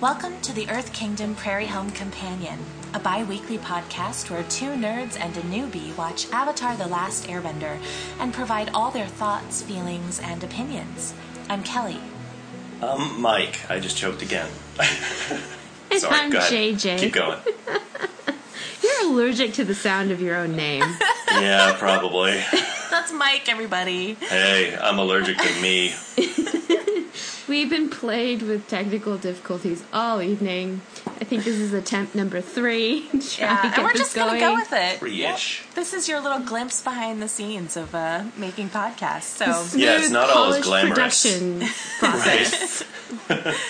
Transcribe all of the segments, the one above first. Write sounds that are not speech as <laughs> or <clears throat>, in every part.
Welcome to the Earth Kingdom Prairie Home Companion, a bi weekly podcast where two nerds and a newbie watch Avatar The Last Airbender and provide all their thoughts, feelings, and opinions. I'm Kelly. Um, Mike, I just choked again. And <laughs> Sorry, I'm go ahead. JJ. Keep going. <laughs> You're allergic to the sound of your own name. <laughs> Yeah, probably. That's Mike, everybody. Hey, I'm allergic to me. We've been plagued with technical difficulties all evening. I think this is attempt number three. <laughs> to try Yeah, and we're just going to go with it. Free-ish. This is your little glimpse behind the scenes of uh, making podcasts. So, Yeah, it's not all as glamorous. Production <laughs> process. <laughs>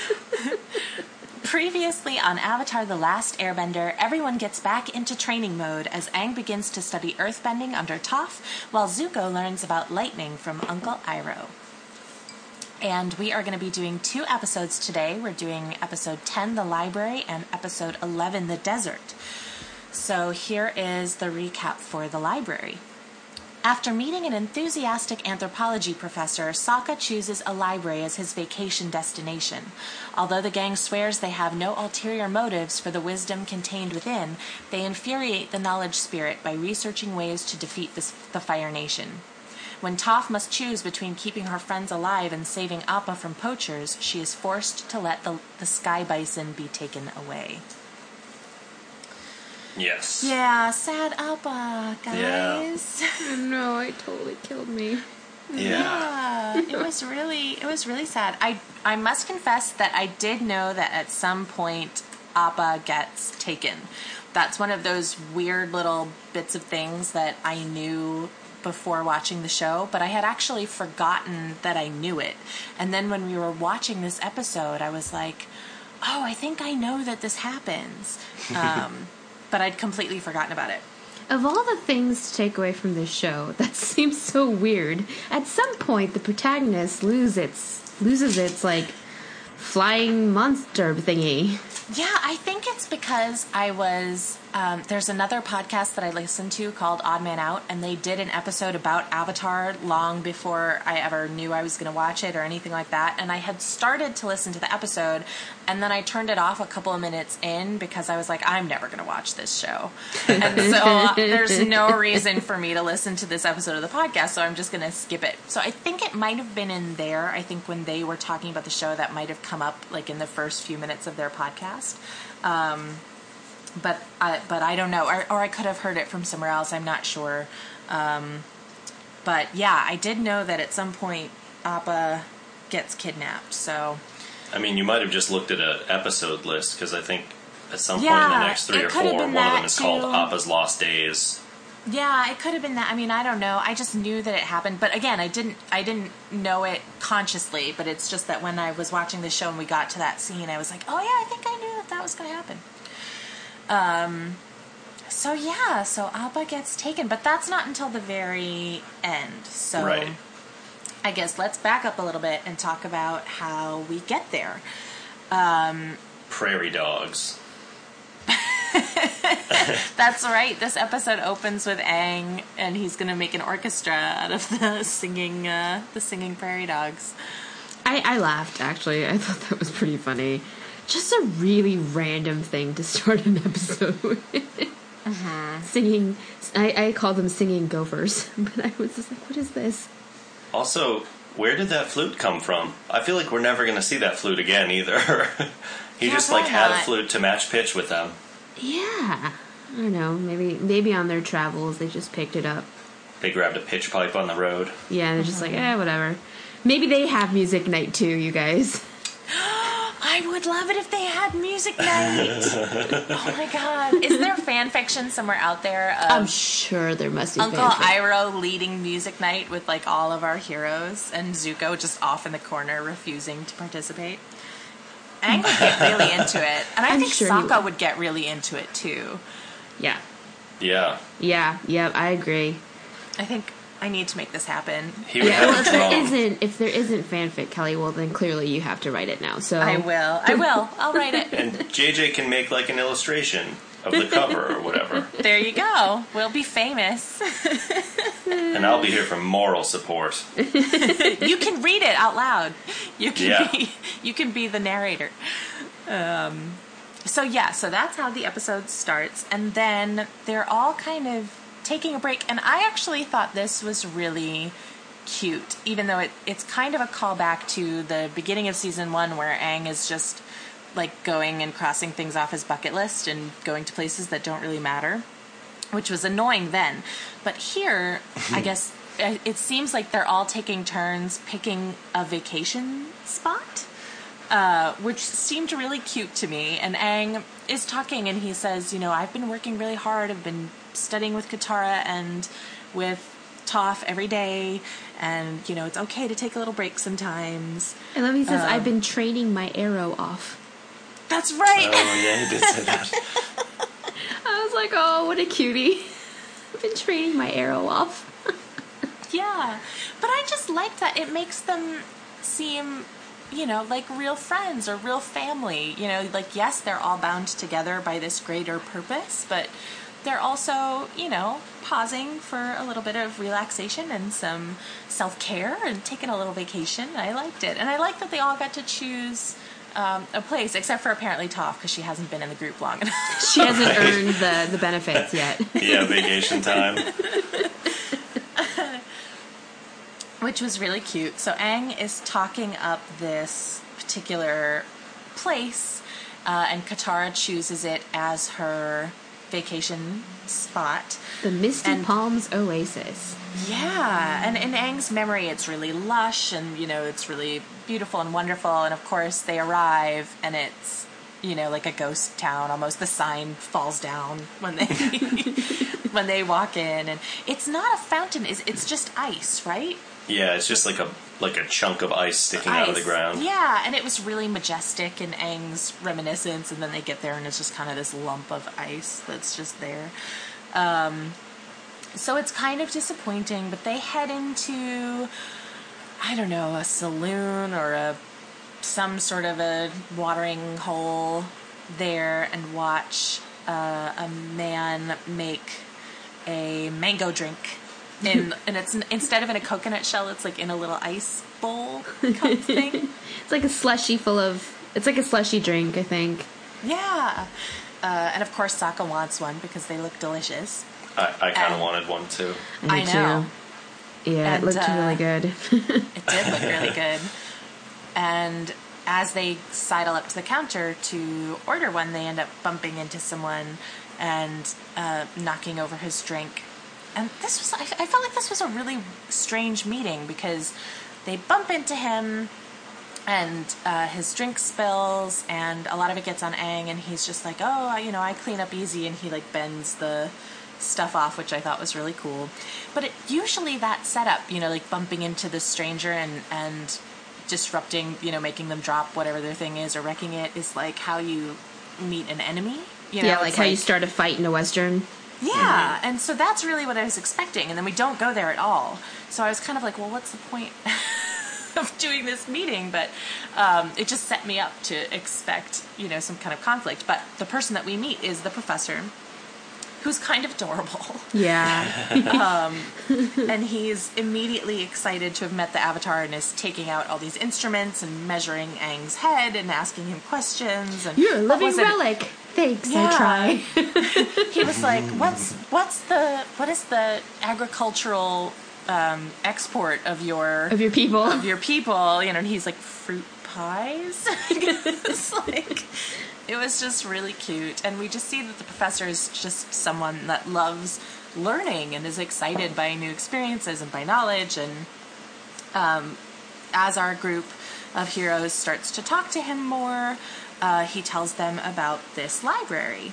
Previously on Avatar The Last Airbender, everyone gets back into training mode as Aang begins to study earthbending under Toph, while Zuko learns about lightning from Uncle Iroh. And we are going to be doing two episodes today. We're doing episode 10, The Library, and episode 11, The Desert. So here is the recap for The Library. After meeting an enthusiastic anthropology professor, Sokka chooses a library as his vacation destination. Although the gang swears they have no ulterior motives for the wisdom contained within, they infuriate the knowledge spirit by researching ways to defeat this, the Fire Nation. When Toph must choose between keeping her friends alive and saving Appa from poachers, she is forced to let the, the sky bison be taken away. Yes. Yeah, sad Appa, guys. Yeah. <laughs> no, it totally killed me. Yeah. Yeah, it was really it was really sad. I I must confess that I did know that at some point Appa gets taken. That's one of those weird little bits of things that I knew before watching the show, but I had actually forgotten that I knew it. And then when we were watching this episode, I was like, "Oh, I think I know that this happens." <laughs> Um, but I'd completely forgotten about it. Of all the things to take away from this show, <laughs> that seems so weird. At some point, the protagonist loses its loses its like flying monster thingy. Yeah, I think it's because I was. Um, there's another podcast that I listened to called Odd Man Out, and they did an episode about Avatar long before I ever knew I was going to watch it or anything like that. And I had started to listen to the episode, and then I turned it off a couple of minutes in because I was like, I'm never going to watch this show. <laughs> and so uh, there's no reason for me to listen to this episode of the podcast, so I'm just going to skip it. So I think it might have been in there. I think when they were talking about the show, that might have come up like in the first few minutes of their podcast. Um, but I, but I don't know, or, or I could have heard it from somewhere else. I'm not sure. Um, but yeah, I did know that at some point Appa gets kidnapped. So I mean, you might have just looked at an episode list because I think at some point in the next three or four, one of them is called. Appa's Lost Days. yeah, it could have been that. I mean, I don't know. I just knew that it happened. But again, I didn't I didn't know it consciously. But it's just that when I was watching the show and we got to that scene, I was like, oh yeah, I think I knew that that was going to happen. Um. So yeah, so Appa gets taken, but that's not until the very end. So Right. I guess let's back up a little bit and talk about how we get there. Prairie dogs. <laughs> That's right. This episode opens with Aang, and he's going to make an orchestra out of the singing, uh, the singing prairie dogs. I, I laughed actually. I thought that was pretty funny. Just a really random thing to start an episode. <laughs> Singing, I, I call them singing gophers, <laughs> but I was just like, what is this? Also, where did that flute come from? I feel like we're never going to see that flute again either. <laughs> he Yeah, just like probably had a flute to match pitch with them. Yeah, I don't know. Maybe maybe on their travels they just picked it up. They grabbed a pitch pipe on the road. Yeah, they're just like, eh, whatever. Maybe they have music night too, you guys. <gasps> I would love it if they had music night. <laughs> oh my god! Is there fan fiction somewhere out there of I'm sure there must be Uncle Iroh leading music night with like all of our heroes, and Zuko just off in the corner refusing to participate? Aang would get really into it, and I I'm think sure Sokka would. would get really into it too. Yeah, Yeah. yeah, yeah. I agree. I think I need to make this happen. He would Yeah, well, have if a there drum. isn't if there isn't fanfic, Kelly, well then clearly you have to write it now. So I will. I will. I'll write it. And JJ can make like an illustration of the cover or whatever. <laughs> There you go. We'll be famous. <laughs> And I'll be here for moral support. you can read it out loud. You can Yeah. be you can be the narrator. Um, so yeah, so that's how the episode starts, and then they're all kind of taking a break. And I actually thought this was really cute, even though it, it's kind of a callback to the beginning of season one, where Aang is just like going and crossing things off his bucket list and going to places that don't really matter, which was annoying then. But here, <laughs> I guess it it seems like they're all taking turns picking a vacation spot uh, which seemed really cute to me. And Aang is talking, and he says, "You know, I've been working really hard. I've been studying with Katara and with Toph every day, and you know, it's okay to take a little break sometimes." I love he says, Um, I've been training my arrow off. That's right. Oh yeah, he did say that. <laughs> I was like, oh, what a cutie. <laughs> I've been training my arrow off. <laughs> Yeah, but I just like that. It makes them seem, you know, like real friends or real family. You know, like, yes, they're all bound together by this greater purpose, but they're also, you know, pausing for a little bit of relaxation and some self care and taking a little vacation. I liked it. And I like that they all got to choose. Um, a place, except for apparently Toph, because she hasn't been in the group long enough. <laughs> She hasn't earned the, the benefits yet. <laughs> Yeah, vacation time. <laughs> which was really cute. So Aang is talking up this particular place, uh, and Katara chooses it as her vacation spot. The Misty And- Palms Oasis. Yeah, and in Aang's memory, it's really lush, and you know, it's really beautiful and wonderful. And of course, they arrive, and it's you know like a ghost town. Almost the sign falls down when they <laughs> when they walk in, and it's not a fountain. Is it's just ice, right? Yeah, it's just like a like a chunk of ice sticking out of the ground. Yeah, and it was really majestic in Aang's reminiscence, and then they get there and it's just kind of this lump of ice that's just there. Um, so it's kind of disappointing, but they head into I don't know a saloon or a some sort of a watering hole there and watch uh, a man make a mango drink. In, and it's instead of in a coconut shell, it's like in a little ice bowl cup thing. <laughs> It's like a slushy full of. It's like a slushy drink, I think. Yeah. Uh, and of course, Sokka wants one because they look delicious. I, I kind of wanted one too. I do know. Too. Yeah, And, it looked uh, really good. <laughs> It did look really good. And as they sidle up to the counter to order one, they end up bumping into someone and uh, knocking over his drink. And this was, I, I felt like this was a really strange meeting because they bump into him and uh, his drink spills and a lot of it gets on Aang and he's just like, oh, you know, I clean up easy and he like bends the stuff off, which I thought was really cool. But it, usually that setup, you know, like bumping into the stranger and and disrupting, you know, making them drop whatever their thing is or wrecking it is like how you meet an enemy. You know, yeah, like how you start a fight in a western. Yeah, and so that's really what I was expecting, and then we don't go there at all. So I was kind of like, well, what's the point <laughs> of doing this meeting? But um, it just set me up to expect, you know, some kind of conflict. But the person that we meet is the professor, who's kind of adorable, Yeah. <laughs> and he's immediately excited to have met the Avatar and is taking out all these instruments and measuring Aang's head and asking him questions. And You're a living was it? Thanks, Yeah. I try. <laughs> he was like, "What's what's the what is the agricultural um, export of your of your people. of your people?" You know, and he's like, "Fruit pies." <laughs> it's like it was just really cute, and we just see that the professor is just someone that loves learning and is excited by new experiences and by knowledge and as our group of heroes starts to talk to him more, uh, he tells them about this library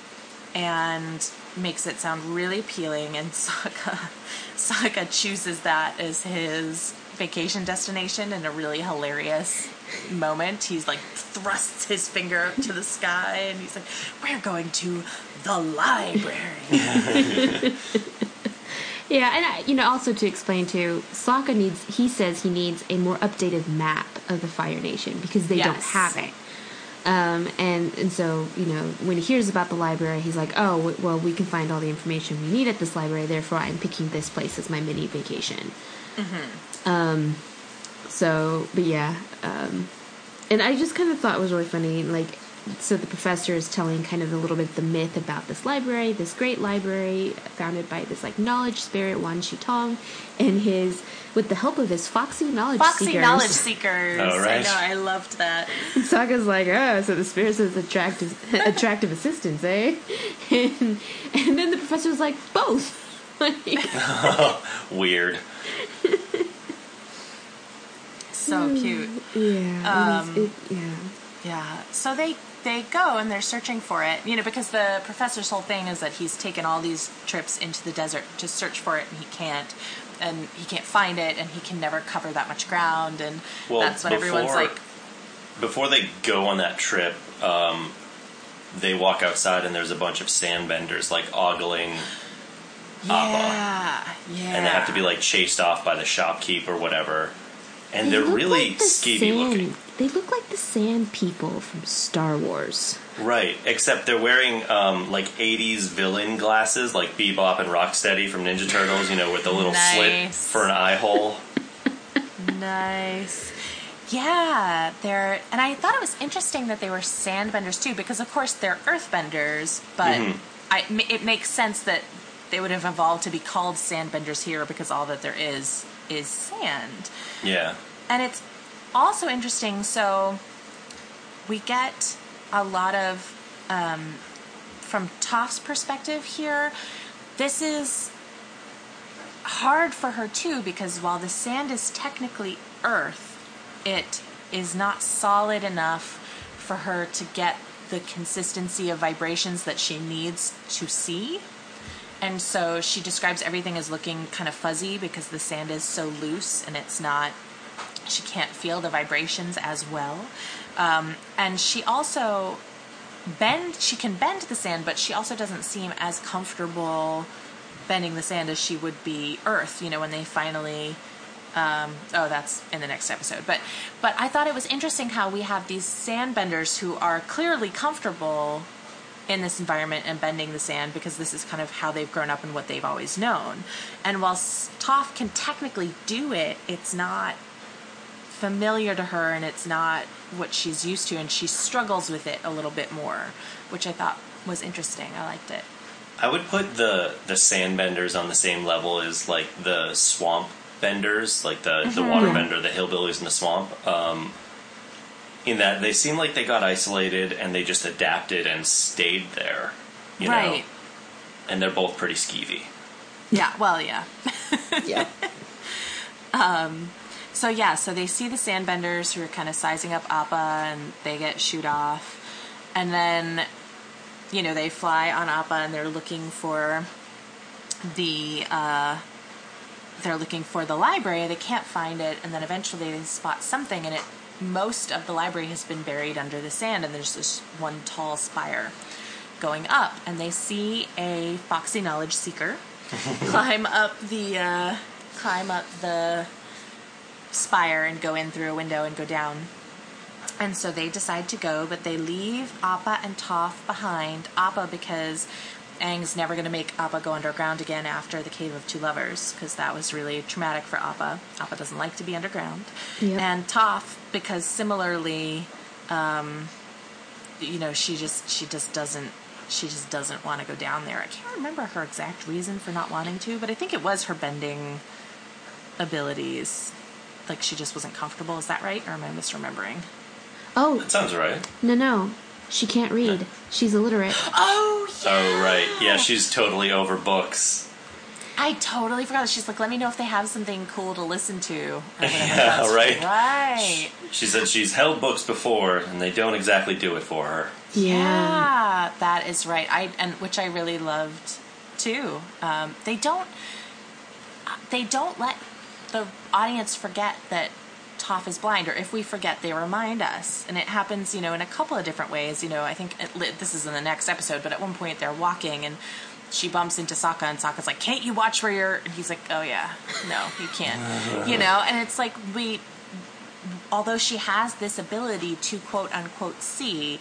and makes it sound really appealing. And <laughs> Sokka, Sokka chooses that as his vacation destination in a really hilarious moment. He's like thrusts his finger up to the sky and he's like, "We're going to the library." <laughs> Yeah, and I, you know, also to explain too, Sokka needs. He says he needs a more updated map of the Fire Nation because they don't have it. Um, and and so you know, when he hears about the library, he's like, "Oh, w- well, we can find all the information we need at this library. Therefore, I'm picking this place as my mini vacation." Um, so, but yeah, um, and I just kind of thought it was really funny. Like so the professor is telling kind of a little bit the myth about this library, this great library founded by this like knowledge spirit Wan Shi Tong, and his with the help of his foxy knowledge Foxy seekers. knowledge <laughs> seekers. Oh, right. I know. I loved that. Sokka's like, oh, so the spirits is attractive, <laughs> attractive assistants, eh? And, and then the professor was like, both. Like, <laughs> Weird. So cute. yeah, it was- Um, it, yeah. Yeah. So they they go and they're searching for it. You know, because the professor's whole thing is that he's taken all these trips into the desert to search for it, and he can't. And he can't find it, and he can never cover that much ground, and Well, that's when everyone's before- like, Before they go on that trip, um, they walk outside and there's a bunch of sandbenders like ogling, "Yeah, yeah." and they have to be like chased off by the shopkeep or whatever. And They they're look really like the skeevy sand, looking. They look like the sand people from Star Wars. Right, except they're wearing um, like 80s villain glasses, like Bebop and Rocksteady from Ninja Turtles, you know, with the little slit for an eye hole. <laughs> Nice. Yeah, they're and I thought it was interesting that they were sandbenders too, because of course they're earthbenders, but Mhm. I, it makes sense that they would have evolved to be called sandbenders here because all that there is is sand. Yeah. And it's also interesting. So we get a lot of, um, from Toph's perspective here, this is hard for her too because while the sand is technically earth, it is not solid enough for her to get the consistency of vibrations that she needs to see. And so she describes everything as looking kind of fuzzy because the sand is so loose and it's not, she can't feel the vibrations as well. Um, and she also bend, she can bend the sand, but she also doesn't seem as comfortable bending the sand as she would be earth, you know, when they finally um, oh, that's in the next episode. But but I thought it was interesting how we have these sandbenders who are clearly comfortable in this environment and bending the sand because this is kind of how they've grown up and what they've always known. And while Toph can technically do it, it's not familiar to her and it's not what she's used to and she struggles with it a little bit more, which I thought was interesting. I liked it. I would put the the sandbenders on the same level as like the swamp benders, like the the water bender, the hillbillies in the swamp. Um, in that they seem like they got isolated and they just adapted and stayed there, you know. And they're both pretty skeevy. Yeah, well, yeah. Yeah. <laughs> So yeah, so they see the sandbenders who are kind of sizing up Appa, and they get shoot off, and then, you know, they fly on Appa, and they're looking for the uh, they're looking for the library. They can't find it, and then eventually they spot something, and it most of the library has been buried under the sand, and there's this one tall spire going up, and they see a foxy knowledge seeker <laughs> climb up the uh, climb up the spire and go in through a window and go down. And so they decide to go, but they leave Appa and Toph behind. Appa because Aang's never going to make Appa go underground again after the Cave of Two Lovers, because that was really traumatic for Appa. Appa doesn't like to be underground. Yep. And Toph because similarly, um, you know, she just she just doesn't she just doesn't want to go down there. I can't remember her exact reason for not wanting to, but I think it was her bending abilities. Like she just wasn't comfortable. Is that right, or am I misremembering? Oh That sounds right. no no, she can't read. She's illiterate. Oh yeah. Oh right, yeah, she's totally over books. I totally forgot. She's like, let me know if they have something cool to listen to. Or. <laughs> Yeah, That's right. Right. She said she's held books before, and they don't exactly do it for her. Yeah. Yeah, that is right. I and which I really loved too. Um, they don't they don't let the audience forget that Toph is blind, or if we forget, they remind us, and it happens, you know, in a couple of different ways. You know, I think it, this is in the next episode, but at one point they're walking and. She bumps into Sokka, and Sokka's like, "Can't you watch where you're?" And he's like, "Oh yeah, no, you can't." <laughs> you know, and it's like we although she has this ability to quote unquote see,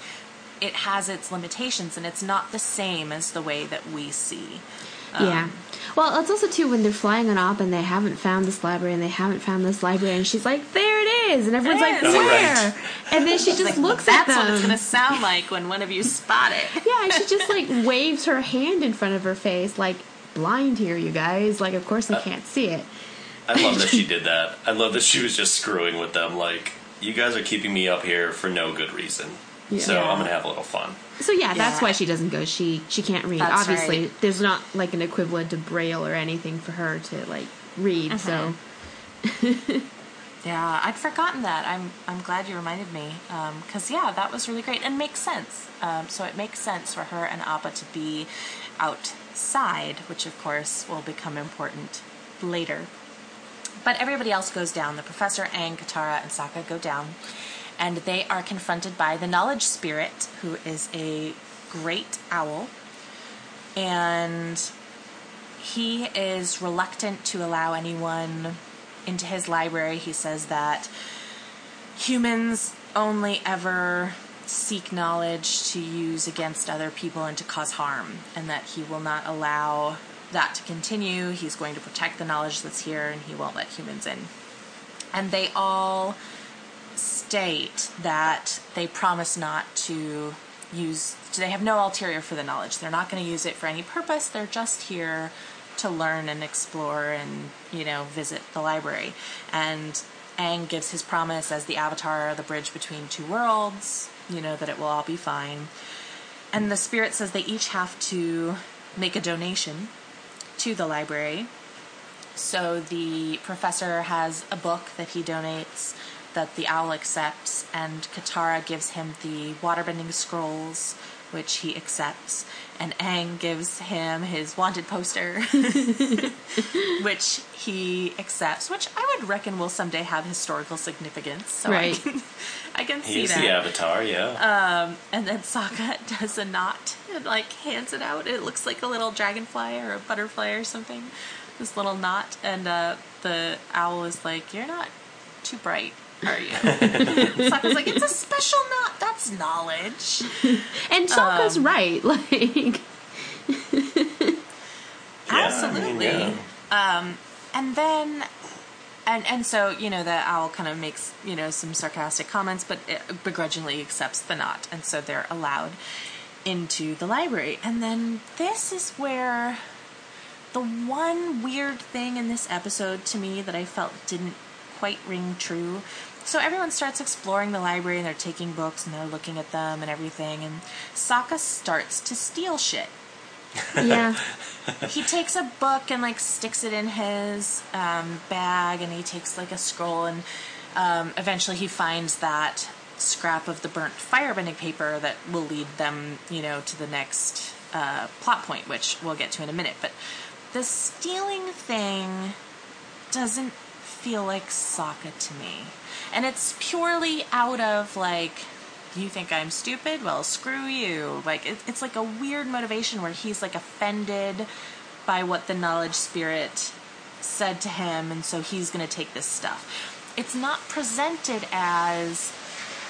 it has its limitations and it's not the same as the way that we see. yeah. Um, Well, it's also too when they're flying on up and they haven't found this library and they haven't found this library and she's like, there it is, and everyone's It like, is. Oh, where? right. And then she just Like, looks at them. That's them. what it's gonna sound like when one of you spot it. <laughs> Yeah, and she just like waves her hand in front of her face, like blind here, you guys. Like, of course I uh, can't see it. I love that she <laughs> did that. I love that she was just screwing with them. Like, you guys are keeping me up here for no good reason. So I'm gonna have a little fun. So yeah, that's why she doesn't go. She she can't read. That's Obviously, right. there's not like an equivalent to braille or anything for her to like read. So <laughs> Yeah, I'd forgotten that. I'm I'm glad you reminded me. Because yeah, that was really great and makes sense. Um, so it makes sense for her and Appa to be outside, which of course will become important later. But everybody else goes down. The professor, Aang, Katara, and Sokka go down, and they are confronted by the Knowledge Spirit, who is a great owl, and he is reluctant to allow anyone into his library. He says that humans only ever seek knowledge to use against other people and to cause harm, and that he will not allow that to continue. He's going to protect the knowledge that's here, and he won't let humans in. And they all state that they promise not to use they have no ulterior for the knowledge. They're not going to use it for any purpose. They're just here to learn and explore and you know visit the library. And Aang gives his promise as the avatar the bridge between two worlds you know that it will all be fine. And the spirit says they each have to make a donation to the library. So the professor has a book that he donates that the owl accepts, and Katara gives him the waterbending scrolls, which he accepts, and Aang gives him his wanted poster, <laughs> which he accepts, which I would reckon will someday have historical significance. So Right. I can, I can see He's that. the avatar, yeah. Um, And then Sokka does a knot and like hands it out. It looks like a little dragonfly or a butterfly or something. This little knot, and uh, the owl is like, "You're not too bright, are you?" <laughs> Sokka's like, "It's a special knot. That's knowledge." and Sokka's um, right. <laughs> Like Yeah, I mean, Absolutely. yeah. Um, and then, and and so you know the owl kind of makes you know some sarcastic comments, but it begrudgingly accepts the knot, and so they're allowed into the library. And then this is where the one weird thing in this episode to me that I felt didn't quite ring true. So everyone starts exploring the library and they're taking books and they're looking at them and everything, and Sokka starts to steal shit. <laughs> Yeah, he takes a book and like sticks it in his um, bag and he takes like a scroll and um, eventually he finds that scrap of the burnt firebending paper that will lead them you know to the next uh, plot point which we'll get to in a minute. But the stealing thing doesn't feel like Sokka to me and it's purely out of like you think I'm stupid? Well, screw you. Like it, it's like a weird motivation where he's like offended by what the knowledge spirit said to him, and so he's going to take this stuff. It's not presented as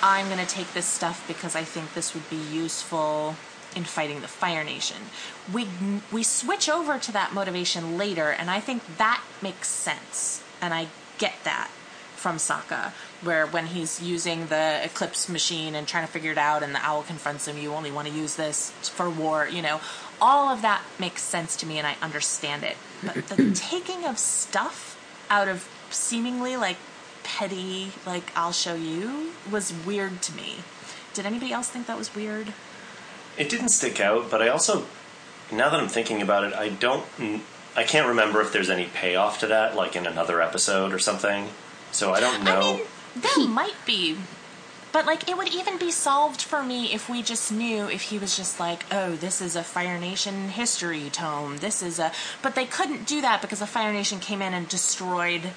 I'm going to take this stuff because I think this would be useful in fighting the Fire Nation. We we switch over to that motivation later, and I think that makes sense, and I get that from Sokka, where when he's using the Eclipse machine and trying to figure it out, and the owl confronts him, you only want to use this for war, you know, all of that makes sense to me and I understand it. But the <clears throat> taking of stuff out of seemingly like petty, like I'll show you, was weird to me. Did anybody else think that was weird? It didn't stick out, but I also, now that I'm thinking about it, I don't, I can't remember if there's any payoff to that, like in another episode or something. So I don't know. I mean, there might be. But like it would even be solved for me if we just knew if he was just like, "Oh, this is a Fire Nation history tome. This is a..." But they couldn't do that because the Fire Nation came in and destroyed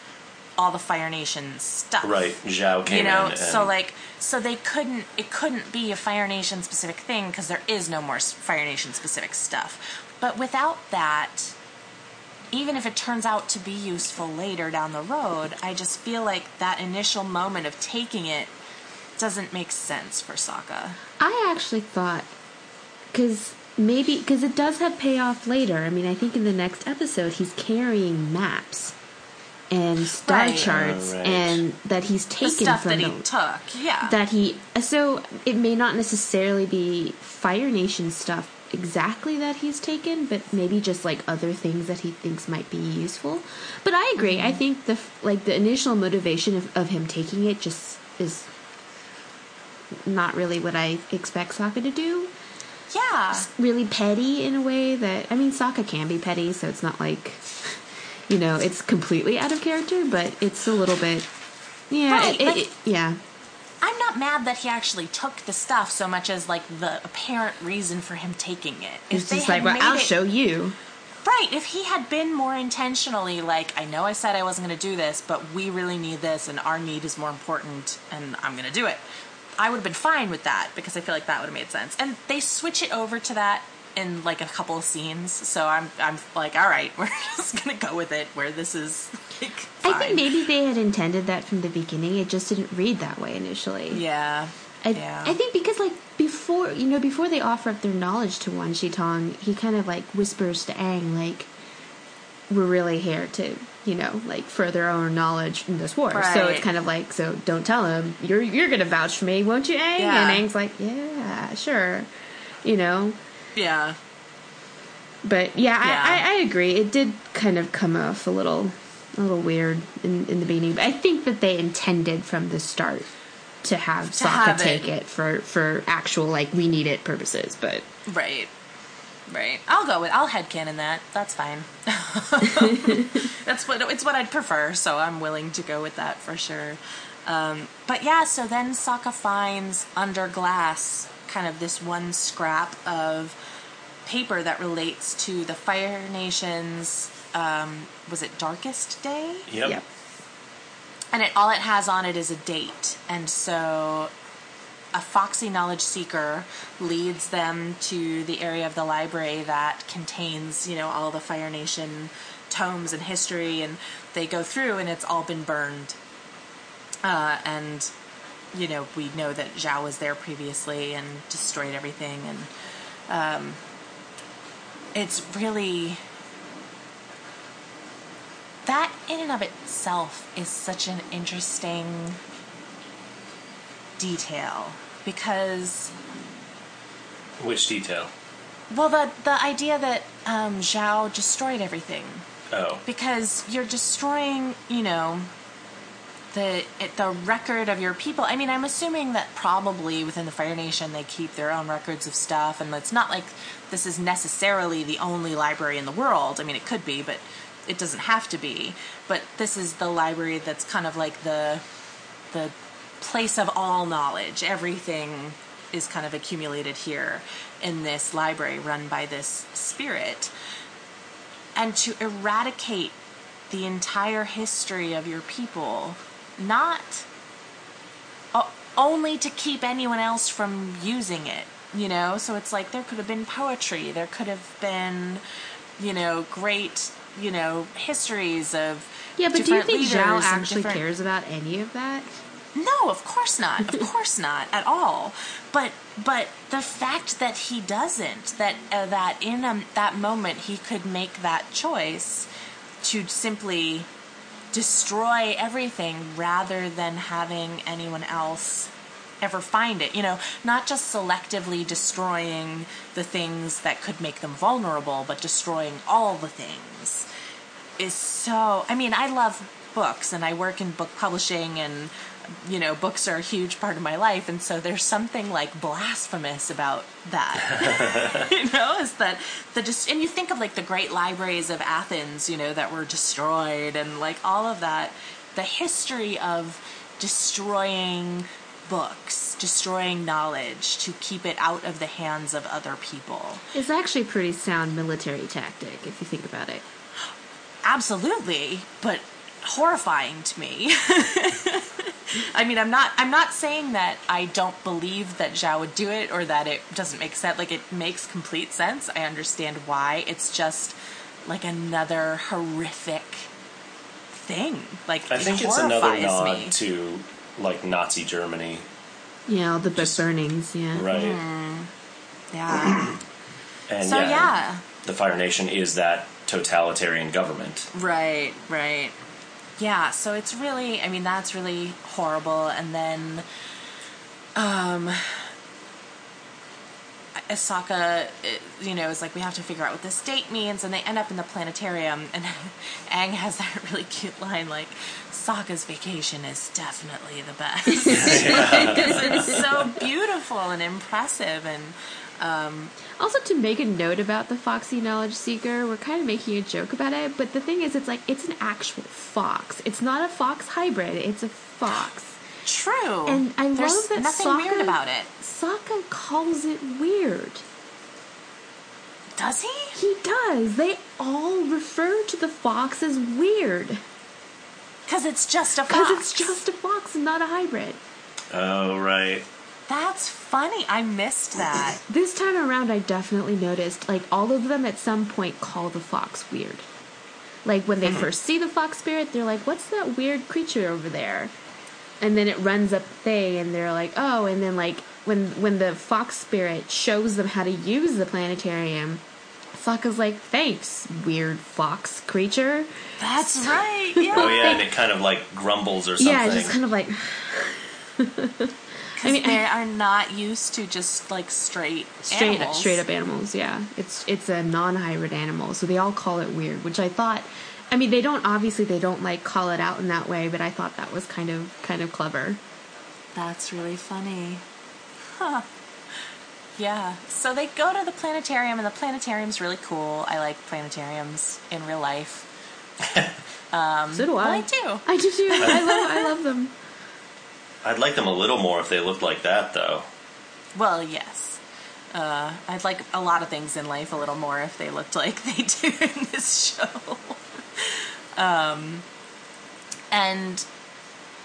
all the Fire Nation stuff. right, Zhao came in. You know, in. And, so like, so they couldn't. It couldn't be a Fire Nation specific thing because there is no more Fire Nation specific stuff. But without that, even if it turns out to be useful later down the road, I just feel like that initial moment of taking it doesn't make sense for Sokka. I actually thought because maybe because it does have payoff later. I mean, I think in the next episode he's carrying maps. and star Right. charts, Oh, right. and that he's The taken stuff from that he the took, yeah. that he so it may not necessarily be Fire Nation stuff exactly that he's taken, but maybe just like other things that he thinks might be useful. But I agree. I mm-hmm. think the like the initial motivation of, of him taking it just is not really what I expect Sokka to do. yeah. It's really petty in a way that I mean Sokka can be petty, so it's not like you know it's completely out of character, but it's a little bit yeah Right, it- like- it- yeah. I'm not mad that he actually took the stuff so much as like the apparent reason for him taking it. If It's just like, well, I'll it- show you. Right, if he had been more intentionally like, I know I said I wasn't going to do this, but we really need this and our need is more important and I'm going to do it. I would have been fine with that because I feel like that would have made sense. And they switch it over to that in like a couple of scenes, so I'm I'm like, all right, <laughs> we're just to go with it where this is <laughs> like I think maybe they had intended that from the beginning. It just didn't read that way initially. Yeah. I, yeah. I think because like before, you know, before they offer up their knowledge to Wan Shi Tong, he kind of like whispers to Aang like, "We're really here to, you know, like further our knowledge in this war." So it's kind of like, so don't tell him you're you're gonna vouch for me, won't you, Aang? Yeah. And Aang's like, yeah, sure, you know. Yeah. But yeah, Yeah. I, I, I agree. It did kind of come off a little, a little weird in, in the beginning. But I think that they intended from the start to have To Sokka have it. take it for for actual like we need it purposes. But Right. Right. I'll go with I'll headcanon that. That's fine. <laughs> That's what it's what I'd prefer, so I'm willing to go with that for sure. Um, but yeah, so then Sokka finds under glass kind of this one scrap of paper that relates to the Fire Nation's um, was it Darkest Day? Yep. yeah, and it all it has on it is a date and so a foxy knowledge seeker leads them to the area of the library that contains you know all the fire nation tomes and history and they go through and it's all been burned uh, and you know we know that zhao was there previously and destroyed everything and um, it's really that in and of itself is such an interesting detail because Which detail? well the the idea that um, Zhao destroyed everything Oh. because you're destroying you know the it, the record of your people. I mean, I'm assuming that probably within the Fire Nation they keep their own records of stuff, and it's not like this is necessarily the only library in the world. I mean, it could be, but it doesn't have to be. But this is the library that's kind of like the the place of all knowledge. Everything is kind of accumulated here in this library run by this spirit. And to eradicate the entire history of your people, not only to keep anyone else from using it, you know? So it's like there could have been poetry, there could have been, you know, great, you know, histories of. yeah. But do you think Zhao actually different- cares about any of that? no, of course not. Of <laughs> course not at all. But but the fact that he doesn't, that uh, that in a, that moment he could make that choice to simply destroy everything rather than having anyone else ever find it. You know, not just selectively destroying the things that could make them vulnerable, but destroying all the things is so I mean, I love books and I work in book publishing and you know, books are a huge part of my life and so there's something like blasphemous about that. <laughs> you know, is that the just and you think of like the great libraries of Athens, you know, that were destroyed and like all of that the history of destroying books, destroying knowledge to keep it out of the hands of other people. It's actually a pretty sound military tactic if you think about it. absolutely but horrifying to me <laughs> i mean i'm not i'm not saying that i don't believe that zhao would do it or that it doesn't make sense like it makes complete sense i understand why it's just like another horrific thing like I it think it's another nod me. to like Nazi Germany, Yeah, the book Just- burnings. Yeah. right? yeah <clears throat> And so yeah the Fire Nation is that totalitarian government. right right yeah, so it's really, I mean, that's really horrible. And then, um, Asaka, you know, is like, we have to figure out what this date means. And they end up in the planetarium. And <laughs> Aang has that <laughs> really cute line, like, Sokka's vacation is definitely the best. <laughs> Because it's so beautiful and impressive. And, um, Also, to make a note about the Foxy Knowledge Seeker, we're kind of making a joke about it, but the thing is, it's like, it's an actual fox. It's not a fox hybrid, it's a fox. true. And I There's love that nothing Sokka, weird about it. Sokka calls it weird. Does he? He does. They all refer to the fox as weird. Because it's just a fox. Because it's just a fox and not a hybrid. Oh, right. That's funny. I missed that. This time around, I definitely noticed, like, all of them at some point call the fox weird. Like, when they mm-hmm. first see the fox spirit, they're like, what's that weird creature over there? And then it runs up they, and they're like, oh, and then, like, when, when the fox spirit shows them how to use the planetarium, Sokka's like, thanks, weird fox creature. That's right. Yeah. <laughs> Oh, yeah, and it kind of like grumbles or something. Yeah, just kind of like, <laughs> I mean, they are not used to just like straight, straight animals. straight up animals yeah it's it's a non-hybrid animal so they all call it weird which i thought i mean they don't obviously they don't like call it out in that way but i thought that was kind of kind of clever That's really funny. Huh. Yeah. So they go to the planetarium, and the planetarium's really cool. I like planetariums in real life. <laughs> Um, so do Well, i I do. i do too i love i love them I'd like them a little more if they looked like that, though. Well, yes. Uh, I'd like a lot of things in life a little more if they looked <laughs> like they do in this show. <laughs> um, and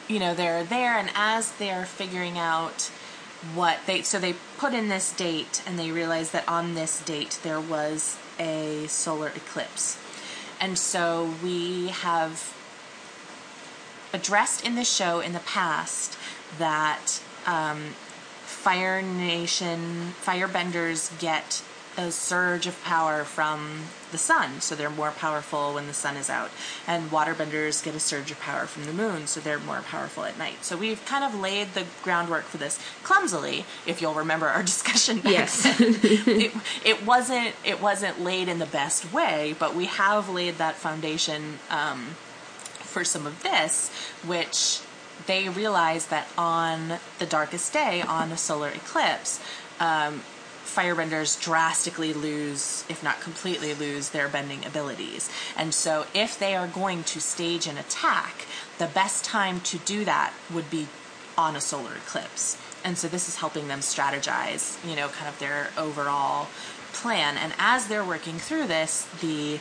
you know they're there, and as they're figuring out what they so they put in this date, and they realize that on this date there was a solar eclipse, and so we have addressed in the show in the past that um, Fire Nation firebenders get a surge of power from the sun, so they're more powerful when the sun is out. And waterbenders get a surge of power from the moon, so they're more powerful at night. So we've kind of laid the groundwork for this clumsily, if you'll remember our <laughs> discussion. Back Yes. then. it, it wasn't it wasn't laid in the best way, but we have laid that foundation um, for some of this, which they realize that on the darkest day, on a solar eclipse, um, firebenders drastically lose, if not completely lose, their bending abilities. And so, if they are going to stage an attack, the best time to do that would be on a solar eclipse. And so, this is helping them strategize, you know, kind of their overall plan. And as they're working through this, the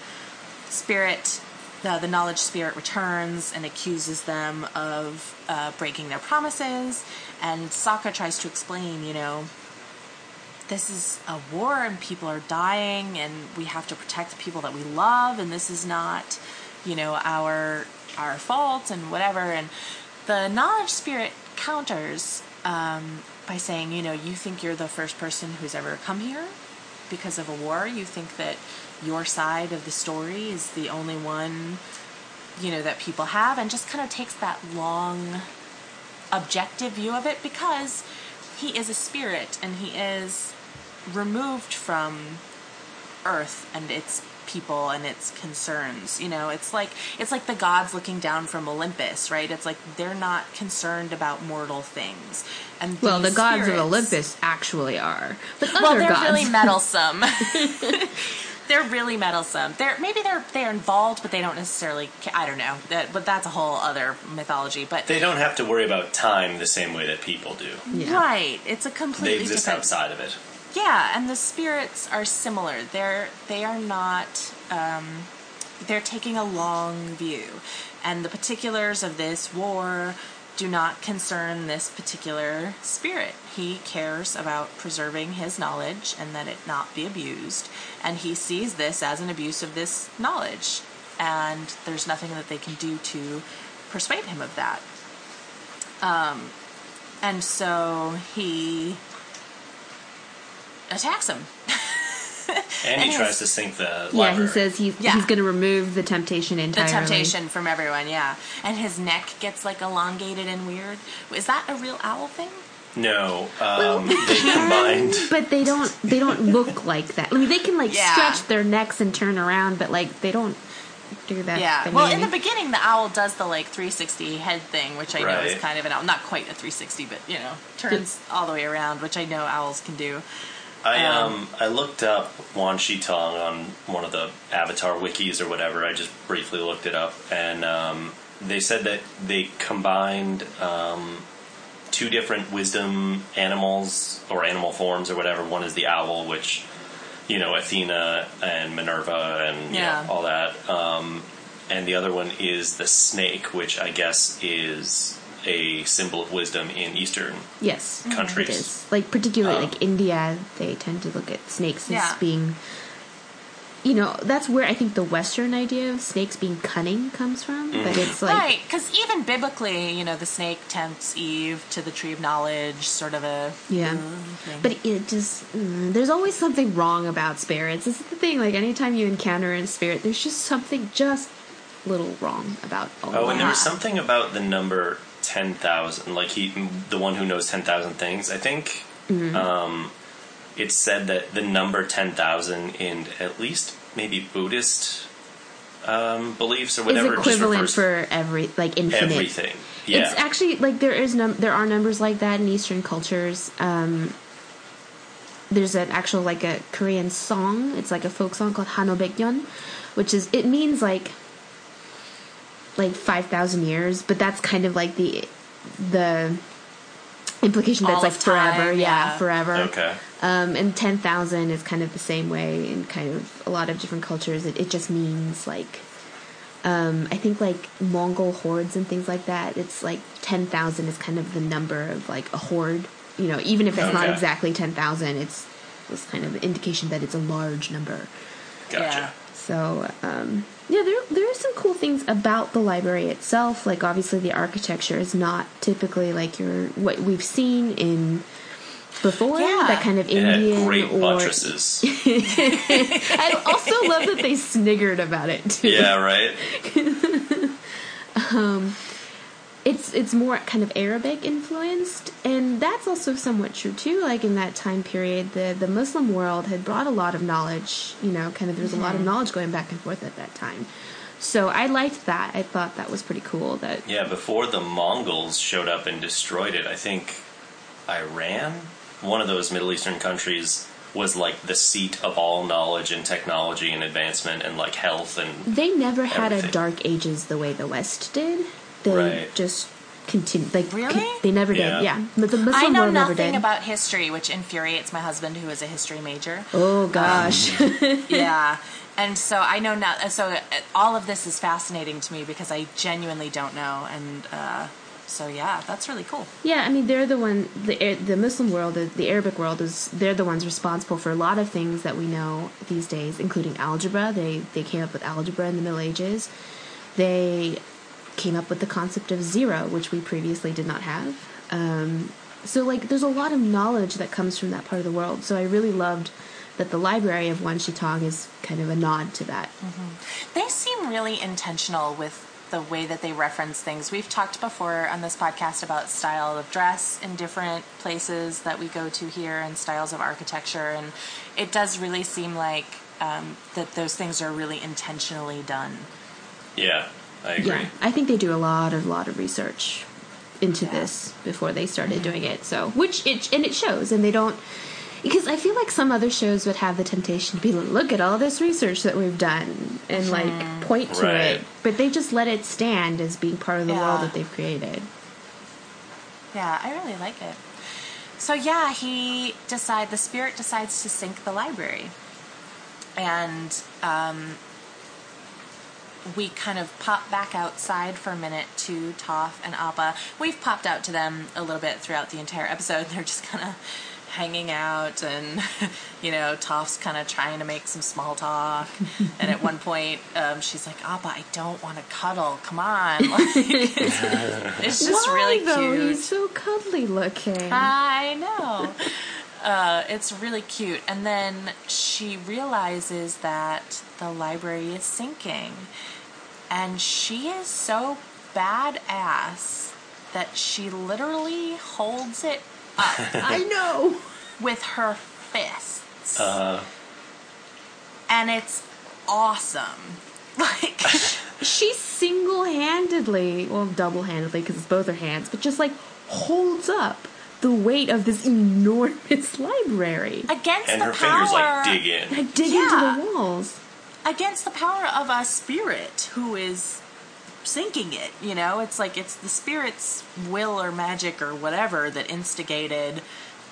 spirit the, the knowledge spirit returns and accuses them of uh, breaking their promises. And Sokka tries to explain you know this is a war and people are dying and we have to protect the people that we love and this is not you know our our fault and whatever. And the knowledge spirit counters um, by saying you know you think you're the first person who's ever come here because of a war. You think that your side of the story is the only one you know that people have and just kind of takes that long objective view of it because he is a spirit and he is removed from earth and its people and its concerns you know? It's like it's like the gods looking down from olympus right? It's like they're not concerned about mortal things. And well the gods of olympus actually are but well they're gods. really meddlesome <laughs> <laughs> they're really meddlesome they're maybe they're they're involved but they don't necessarily i don't know that but that's a whole other mythology but They don't have to worry about time the same way that people do. yeah. right it's a completely They exist different outside of it. yeah and the spirits are similar they're they are not um they're taking a long view and the particulars of this war do not concern this particular spirit. He cares about preserving his knowledge and that it not be abused, and he sees this as an abuse of this knowledge, and there's nothing that they can do to persuade him of that. Um, and so he attacks him. <laughs> And he And tries to sink the Yeah, he says he's Yeah. he's going to remove the temptation the temptation from everyone, yeah. And his neck gets like elongated and weird. Is that a real owl thing? No, um, <laughs> they combined. But they don't they don't look like that. I mean, they can like Yeah. stretch their necks and turn around, but like they don't do that. Yeah. thing Well, in the beginning, the owl does the like 360 head thing, which I know is kind of an owl. Not quite a 360, but you know, turns all the way around, which I know owls can do. I Um, um I looked up Wan Shi Tong on one of the Avatar wikis or whatever. I just briefly looked it up, and um, they said that they combined um, two different wisdom animals or animal forms or whatever. One is the owl, which you know Athena and Minerva and you know, all that, um, and the other one is the snake, which I guess is a symbol of wisdom in Eastern yes, countries. it is like particularly Um, like India. They tend to look at snakes as Yeah. being. You know, that's where I think the Western idea of snakes being cunning comes from. Mm-hmm. But it's like right, because even biblically, you know, the snake tempts Eve to the tree of knowledge, sort of a Yeah. mm, thing. But it just, mm, there's always something wrong about spirits. This is the thing. Like, anytime you encounter a spirit, there's just something just a little wrong about all Oh, of and that. there was something about the number ten thousand. Like he, the one who knows ten thousand things. I think Mm-hmm. um, it said that the number ten thousand in at least maybe Buddhist um, beliefs or whatever just equivalent for every, like, infinite. everything. Yeah, It's actually, like, there is num- there are numbers like that in Eastern cultures. Um, there's an actual, like, a Korean song. It's like a folk song called Hanobekyeon, which is, it means, like, like 5,000 years, but that's kind of like the, the, implication that's like time, forever, yeah, yeah. forever. okay. Um, and 10,000 is kind of the same way in kind of a lot of different cultures. It, it just means like, um, I think like Mongol hordes and things like that. It's like 10,000 is kind of the number of like a horde. You know, even if it's not exactly 10,000, it's this kind of indication that it's a large number. Gotcha. Yeah. So, um, yeah, there there are some cool things about the library itself. Like obviously the architecture is not typically like your what we've seen in before. Yeah. That kind of It had Indian great or buttresses. <laughs> <laughs> I also love that they sniggered about it too. yeah, right. <laughs> Um, It's it's more kind of Arabic influenced, and that's also somewhat true too. Like in that time period, the the Muslim world had brought a lot of knowledge. You know, kind of there was a lot of mm-hmm. knowledge going back and forth at that time. So I liked that. I thought that was pretty cool. That Yeah, before the Mongols showed up and destroyed it, I think Iran, one of those Middle Eastern countries, was like the seat of all knowledge and technology and advancement and like health and they never had Everything. a dark ages the way the West did. They Right. just continue. Like Really? con- they never Yeah. did. Yeah, but the Muslim I know world never nothing did. about history, which infuriates my husband, who is a history major. oh gosh. <laughs> yeah. <laughs> And so I know now. So uh, all of this is fascinating to me because I genuinely don't know. And uh, so yeah, that's really cool. Yeah, I mean they're the one the the Muslim world, the the Arabic world is they're the ones responsible for a lot of things that we know these days, including algebra. They they came up with algebra in the Middle Ages. They came up with the concept of zero, which we previously did not have. Um, so like there's a lot of knowledge that comes from that part of the world. So I really loved that the library of Wan Shi Tong is kind of a nod to that. They seem really intentional with the way that they reference things. We've talked before on this podcast about style of dress in different places that we go to here and styles of architecture, and it does really seem like um, that those things are really intentionally done. yeah, I agree. Yeah, I think they do a lot of lot of research into Yeah. this before they started doing it. So, which it and it shows, and they don't because I feel like some other shows would have the temptation to be like, look at all this research that we've done and like point to Right. it, but they just let it stand as being part of the Yeah. world that they've created. Yeah, I really like it. So yeah, he decide the spirit decides to sink the library, and um, we kind of pop back outside for a minute to Toph and Appa. We've popped out to them a little bit throughout the entire episode. <laughs> They're just kind of hanging out, and <laughs> you know, Toph's kind of trying to make some small talk. <laughs> and at one point, um, she's like, "Appa, I don't want to cuddle. Come on." Like, it's, just Why, really though? cute. He's so cuddly looking. I know. Uh, it's really cute. And then she realizes that the library is sinking. And she is so badass that she literally holds it up <laughs> I know. with her fists. Uh, and it's awesome. <laughs> Like, <laughs> She single handedly, well, double handedly because it's both her hands, but just like holds up the weight of this enormous <laughs> library. against and the her power, fingers like dig in. Like dig Yeah. into the walls. against the power of a spirit who is sinking it. You know, it's like it's the spirit's will or magic or whatever that instigated,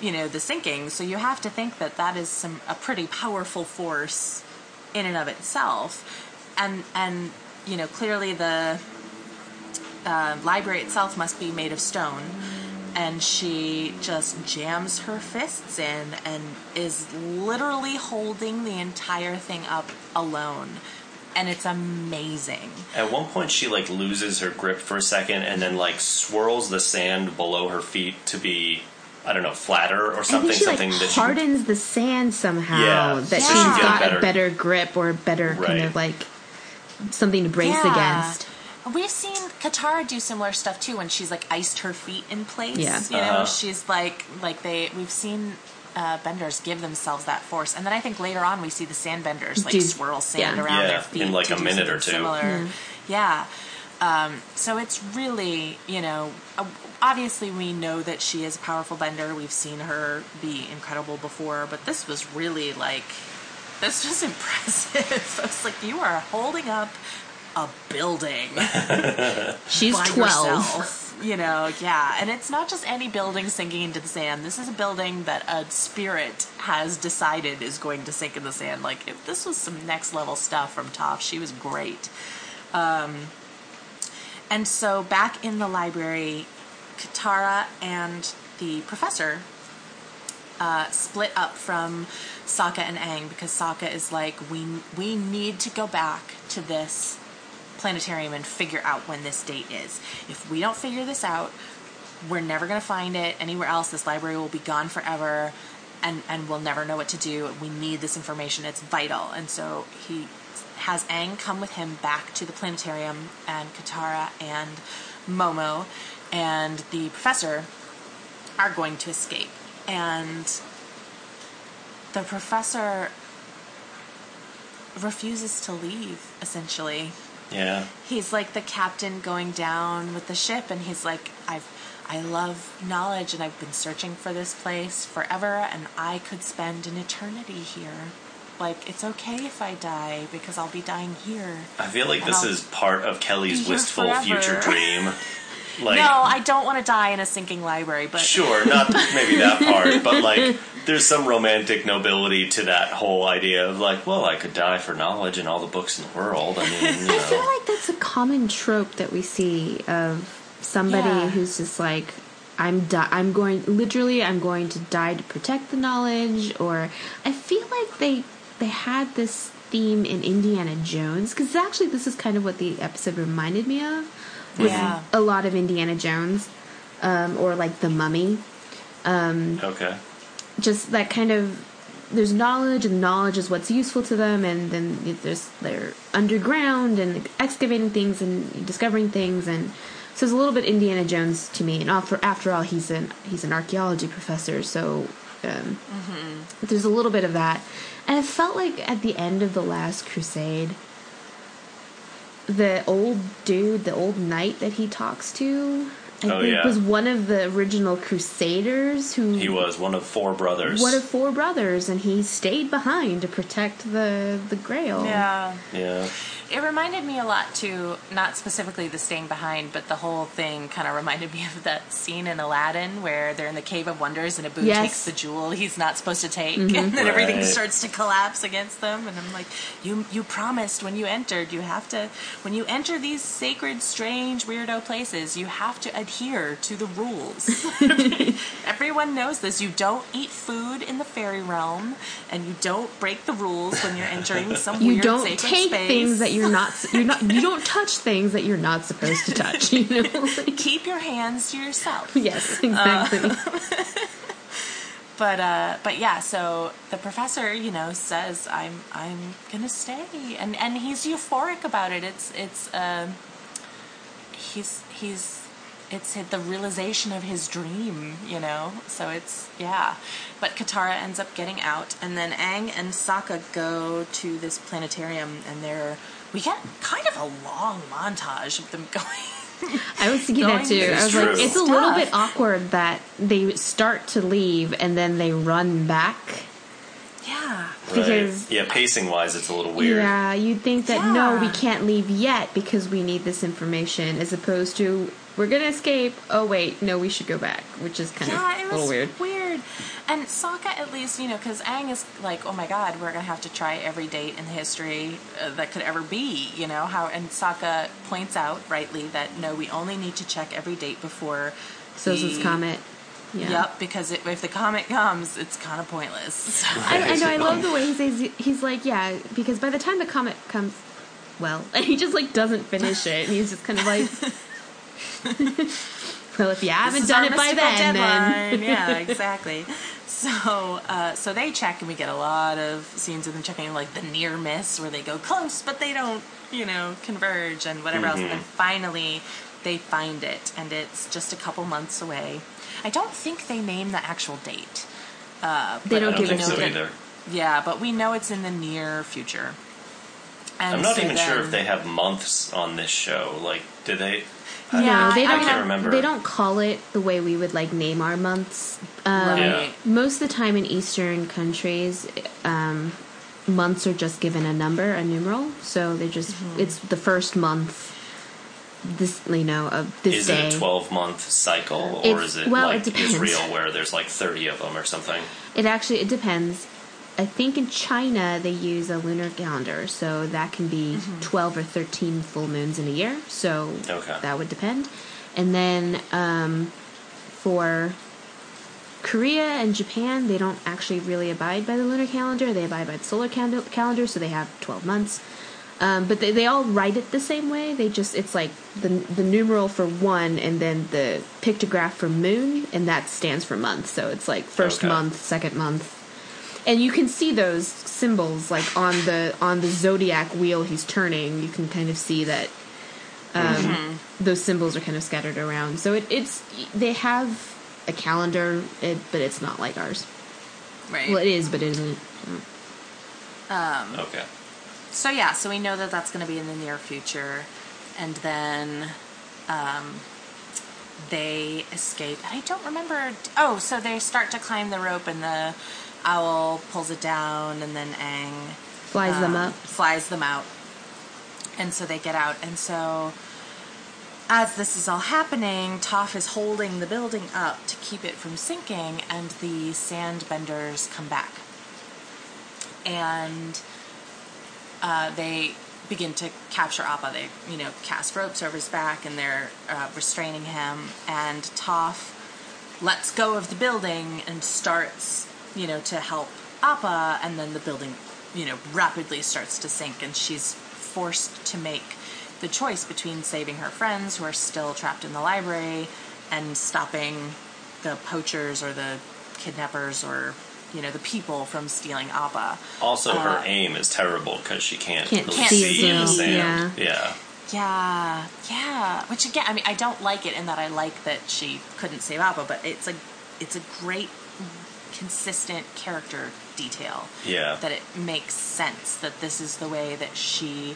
you know, the sinking. So you have to think that that is some a pretty powerful force in and of itself, and and you know clearly the uh, library itself must be made of stone. And she just jams her fists in and is literally holding the entire thing up alone. And it's amazing. At one point, she like loses her grip for a second, and then like swirls the sand below her feet to be, I don't know, flatter or I something. think she something like that she hardens the sand somehow Yeah, that so she's she can got better- a better grip or a better kind of like something to brace Yeah. against. We've seen Katara do similar stuff too when she's like iced her feet in place. Yeah. You know, Uh-huh. she's like like they we've seen uh, benders give themselves that force, and then I think later on we see the sand benders like Do- swirl sand yeah. around Yeah, their feet in, like, a minute or two. Similar. Yeah. Um, so it's really, you know, uh, obviously we know that she is a powerful bender. We've seen her be incredible before, but this was really like, this was <laughs> impressive. I was like, you are holding up a building <laughs> She's by 12. yourself. You know, yeah. And it's not just any building sinking into the sand. This is a building that a spirit has decided is going to sink in the sand. Like, if this was some next level stuff from Toph, she was great. Um, and so back in the library, Katara and the professor uh, split up from Sokka and Aang because Sokka is like, we we need to go back to this planetarium and figure out when this date is. If we don't figure this out, we're never going to find it anywhere else. This library will be gone forever, and and we'll never know what to do. We need this information. It's vital. And so he has Aang come with him back to the planetarium, and Katara and Momo and the professor are going to escape. And the professor refuses to leave, essentially. Yeah. He's like the captain going down with the ship, and he's like, I've. I love knowledge and I've been searching for this place forever and I could spend an eternity here. Like, it's okay if I die because I'll be dying here. I feel like this I'll is part of Kelly's wistful forever. future <laughs> dream. Like, no, I don't want to die in a sinking library, but sure, not maybe that part, but like, <laughs> there's some romantic nobility to that whole idea of like, well, I could die for knowledge and all the books in the world. I mean, you <laughs> I feel like that's a common trope that we see of somebody Yeah. who's just like I'm di- I'm going literally I'm going to die to protect the knowledge or I feel like they they had this theme in Indiana Jones cuz actually this is kind of what the episode reminded me of with Yeah. a lot of Indiana Jones um, or like the mummy Okay. Just that kind of there's knowledge and knowledge is what's useful to them and then there's they're underground and excavating things and discovering things and so it's a little bit Indiana Jones to me. And after after all he's an he's an archaeology professor so um, there's a little bit of that. And it felt like at the end of the last crusade the old dude the old knight that he talks to I Oh, think yeah. was one of the original crusaders who He was one of four brothers. one of four brothers, and he stayed behind to protect the the Grail. yeah. yeah. It reminded me a lot to not specifically the staying behind, but the whole thing kind of reminded me of that scene in Aladdin where they're in the Cave of Wonders and Abu Yes. Mm-hmm. takes the jewel he's not supposed to take, and then everything starts to collapse against them. And I'm like, you you promised when you entered, you have to when you enter these sacred, strange, weirdo places, you have to adhere to the rules. <laughs> <laughs> Everyone knows this. You don't eat food in the fairy realm, and you don't break the rules when you're entering some You weird don't sacred take space. things that you're not you're not you don't touch things that you're not supposed to touch. You know. <laughs> Like- keep your hands to yourself. yes, exactly. <laughs> but uh, but yeah, so the professor, you know, says I'm I'm gonna stay, and and he's euphoric about it. It's it's um, he's he's it's the realization of his dream, you know. So it's yeah, but Katara ends up getting out, and then Aang and Sokka go to this planetarium, and they're we get kind of a long montage of them <laughs> going. I was thinking that too. I was like, stuff. it's a little bit awkward that they start to leave and then they run back. yeah, Because- right. yeah, pacing wise, it's a little weird. Yeah, you'd think that no, we can't leave yet because we need this information, as opposed to we're gonna escape. Oh wait, no, we should go back, which is kind yeah, of a little weird. Weird. And Sokka, at least, you know, because Aang is like, oh my god, we're gonna have to try every date in history uh, that could ever be, you know how. And Sokka points out rightly that no, we only need to check every date before. Sozin's the- comet. Yeah. Yep, because it, if the comet comes, it's kind of pointless. So- <laughs> I, I know. I love the way he says. He's like, yeah, because by the time the comet comes, well, and <laughs> he just like doesn't finish it, and he's just kind of like, <laughs> well, if you haven't This is done our it by mystical then, then yeah, <laughs> exactly. So, uh, so they check, and we get a lot of scenes of them checking, like the near miss, where they go close, but they don't, you know, converge, and whatever else. And then finally, they find it, and it's just a couple months away. I don't think they name the actual date. Uh, They but don't don't give think us know so that- either. Yeah, but we know it's in the near future. And I'm not so even sure if they have months on this show. Like, do they? Yeah, no, they don't. can't remember. They don't call it the way we would like name our months. Um, Right. Yeah. Most of the time in Eastern countries, um, months are just given a number, a numeral. So they just Mm-hmm. it's the first month. This you know of this Is day. it a 12 month cycle, or It's- is it well, like it depends. Israel where there's like 30 of them or something? It actually it depends. I think in China they use a lunar calendar, so that can be Mm-hmm. twelve or thirteen full moons in a year. So Okay. that would depend. And then um, for Korea and Japan, they don't actually really abide by the lunar calendar. They abide by the solar cal- calendar, so they have twelve months. Um, but they, they all write it the same way. They just it's like the the numeral for one, and then the pictograph for moon, and that stands for month. So it's like first Okay. month, second month, and you can see those symbols like on the on the zodiac wheel he's turning. You can kind of see that um, those symbols are kind of scattered around. So it, it's they have a calendar, it, but it's not like ours. right. Well, it is, but it isn't. Okay. So yeah, so we know that that's going to be in the near future, and then um, they escape. I don't remember. Oh, so they start to climb the rope, and the owl pulls it down, and then Aang Flies them um, up. flies them out, and so they get out, and so. As this is all happening, Toph is holding the building up to keep it from sinking, and the sand benders come back. And uh, they begin to capture Appa. They, you know, cast ropes over his back and they're uh, restraining him. And Toph lets go of the building and starts, you know, to help Appa. And then the building, you know, rapidly starts to sink. And she's forced to make the choice between saving her friends who are still trapped in the library and stopping the poachers or the kidnappers or, you know, the people from stealing Appa. Also, her Uh, aim is terrible because she can't, Can't really Can't see, see, in the sand. yeah. Yeah. Yeah, yeah. Which again, I mean, I don't like it in that I like that she couldn't save Appa, but it's a, it's a great, consistent character detail. Yeah. That it makes sense that this is the way that she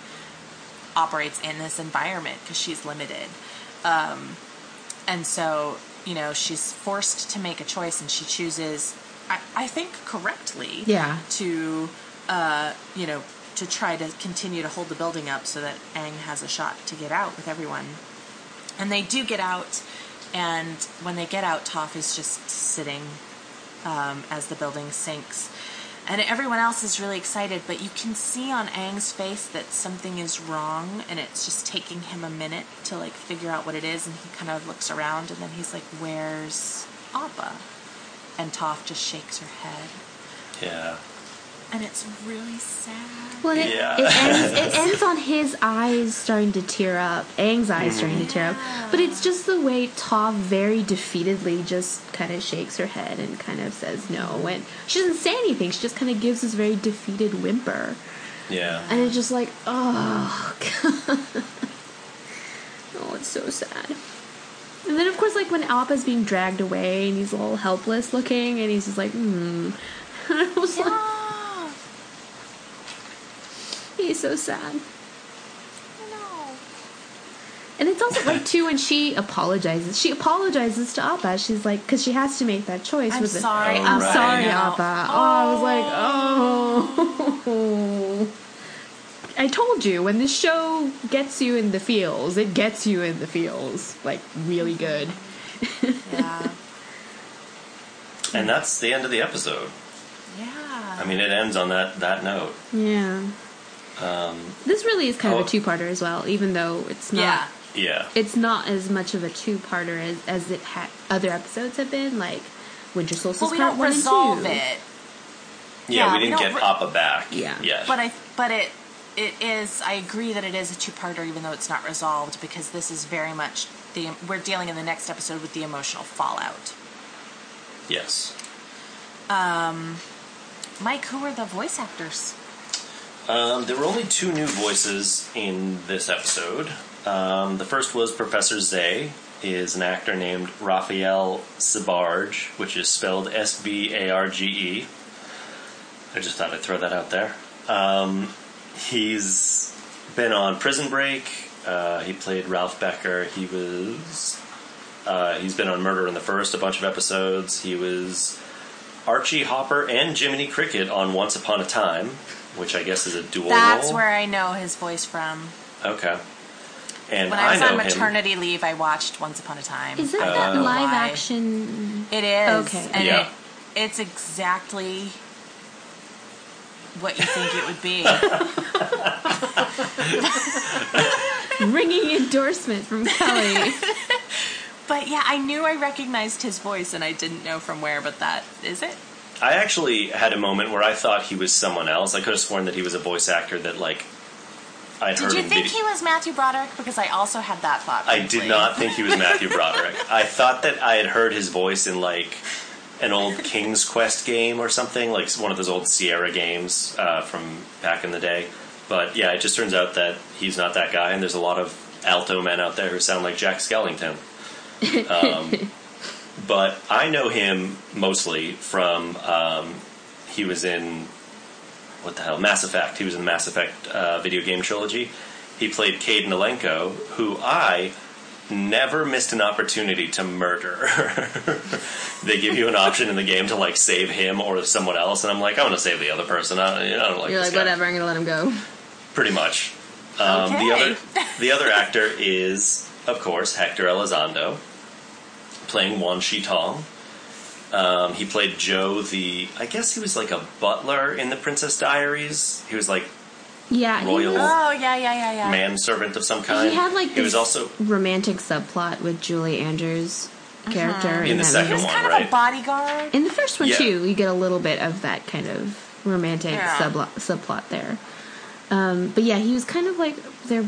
operates in this environment because she's limited, um, and so you know she's forced to make a choice, and she chooses, I, I think, correctly Yeah. to uh, you know to try to continue to hold the building up so that Aang has a shot to get out with everyone. And they do get out, and when they get out, Toph is just sitting um, as the building sinks. And everyone else is really excited, but you can see on Aang's face that something is wrong, and it's just taking him a minute to like figure out what it is. And he kind of looks around, and then he's like, "Where's Appa?" And Toph just shakes her head. Yeah. And it's really sad. Well, it, Yeah. it, ends, it <laughs> ends on his eyes starting to tear up, Aang's eyes starting to tear up. But it's just the way Toph very defeatedly just kind of shakes her head and kind of says no. And she doesn't say anything, she just kind of gives this very defeated whimper. Yeah. And it's just like, oh, God. <laughs> oh, it's so sad. And then, of course, like when Appa's being dragged away and he's all helpless looking, and he's just like, hmm. <laughs> I was like, Yeah. He's so sad. No. And it's also like too when she apologizes. She apologizes to Appa. She's like, because she has to make that choice. I'm with the- sorry. Oh, I'm right. sorry, No. Appa. Oh, I was like, oh. oh. I told you when this show gets you in the feels, it gets you in the feels like really mm-hmm. good. Yeah. And that's the end of the episode. Yeah. I mean, it ends on that that note. Yeah. Um, This really is kind Oh. of a two-parter as well, even though it's not. yeah. yeah. It's not as much of a two-parter as as it ha- other episodes have been, like Winter Solstice Well, we Part don't One resolve and Two. it, Yeah, Yeah, we we didn't don't get re- Appa back. Yeah. Yet. but I but it it is. I agree that it is a two-parter, even though it's not resolved, because this is very much the we're dealing in the next episode with the emotional fallout. yes. Mike, who were the voice actors? Um, there were only two new voices in this episode. Um, the first was Professor Zay, is an actor named Raphael Sbarge, which is spelled S B A R G E. I just thought I'd throw that out there. Um, he's been on Prison Break. Uh, he played Ralph Becker. He was. Uh, he's been on Murder in the First, a bunch of episodes. He was Archie Hopper and Jiminy Cricket on Once Upon a Time, which I guess is a dual That's role. where I know his voice from. Okay. And When I was know on him. maternity leave, I watched Once Upon a Time. Isn't I that oh. don't know live why. action? It is. Okay. And Yeah. it, it's exactly what you think it would be. <laughs> Ringing endorsement from Kelly. <laughs> but yeah, I knew I recognized his voice, and I didn't know from where. But that is it. I actually had a moment where I thought he was someone else. I could have sworn that he was a voice actor that like I'd heard. Did you think he was Matthew Broderick? Because I also had that thought. I did not think he was <laughs> Matthew Broderick. I thought that I had heard his voice in like an old King's Quest game or something, like one of those old Sierra games uh, from back in the day. But yeah, it just turns out that he's not that guy, and there's a lot of alto men out there who sound like Jack Skellington. <laughs> Um, but I know him mostly from um, he was in what the hell Mass Effect. He was in the Mass Effect uh, video game trilogy. He played Kaidan Alenko, who I never missed an opportunity to murder. <laughs> they give you an option in the game to like save him or someone else, and I'm like, I want to save the other person. I, I don't like You're this like, guy. whatever, I'm gonna let him go. Pretty much. Um, The other the other actor is, of course, Hector Elizondo, playing Wan Shi Tong. Um, he played Joe, the I guess he was like a butler in the Princess Diaries. He was like Yeah, Royal- was- Oh yeah, yeah, yeah, yeah. manservant of some kind. He had like he this was also romantic subplot with Julie Andrews' character In the that second He was movie. one, kind of a bodyguard. In the first one Yeah. too, you get a little bit of that kind of romantic Yeah. sublo- subplot there. Um, but yeah, he was kind of like their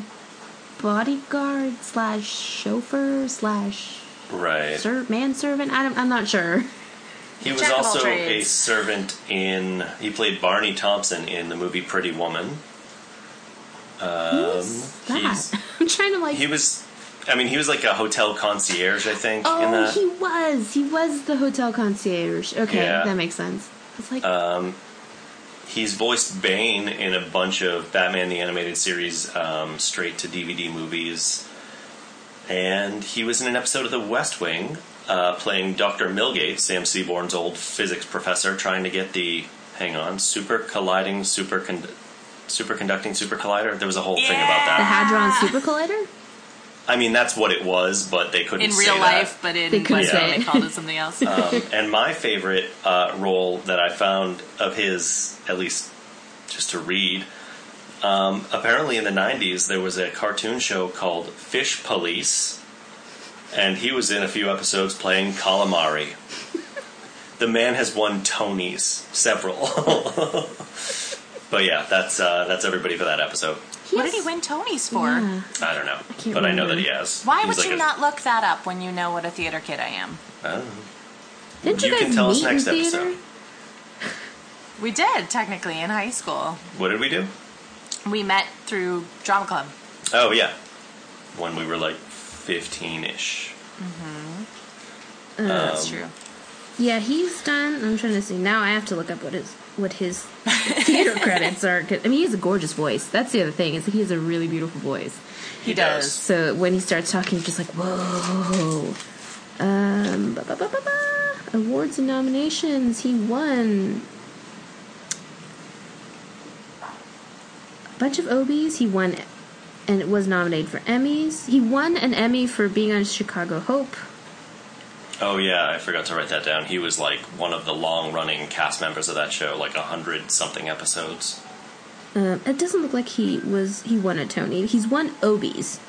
bodyguard slash chauffeur slash right. ser- manservant. I don't, I'm not sure. He was Jack of all also a trades. servant in. He played Barney Thompson in the movie Pretty Woman. Um, That <laughs> I'm trying to like. he was. I mean, he was like a hotel concierge, I think. in oh, that. he was. He was the hotel concierge. Okay, Yeah. that makes sense. It's like Um, he's voiced Bane in a bunch of Batman the Animated Series um, straight to DVD movies. And he was in an episode of The West Wing uh, playing Dr. Milgate, Sam Seaborn's old physics professor, trying to get the, hang on, super colliding, super con- superconducting super collider. There was a whole thing about that. the. Hadron Super Collider. I mean, that's what it was, but they couldn't in say real that. life, but in They couldn't West say Wing, it. they called it something else. <laughs> Um, and my favorite uh, role that I found of his, at least just to read, um, apparently in the 90s there was a cartoon show called Fish Police, and he was in a few episodes playing calamari. <laughs> the man has won Tonys, several. <laughs> but yeah, that's uh, that's everybody for that episode. What did he win Tonys for? Yeah. I don't know, can't but I know remember. that he has. Why He's would like you a- not look that up when you know what a theater kid I am? Oh. Didn't you, You guys can tell us meet in next theater? episode. We did, technically, in high school. What did we do? We met through drama club. Oh yeah, when we were like fifteen-ish. That's Um, true. Yeah, he's done. I'm trying to see now. I have to look up what his what his theater <laughs> credits are. 'cause- I mean, he has a gorgeous voice. That's the other thing is that he has a really beautiful voice. He, He does. does. So when he starts talking, you're just like, whoa. Um, ba, ba, ba, ba, ba. awards and nominations. He won bunch of Obies. He won and was nominated for Emmys. He won an Emmy for being on Chicago Hope. Oh yeah, I forgot to write that down. He was like one of the long-running cast members of that show, like a hundred something episodes. Um, it doesn't look like he was. He won a Tony. He's won Obies.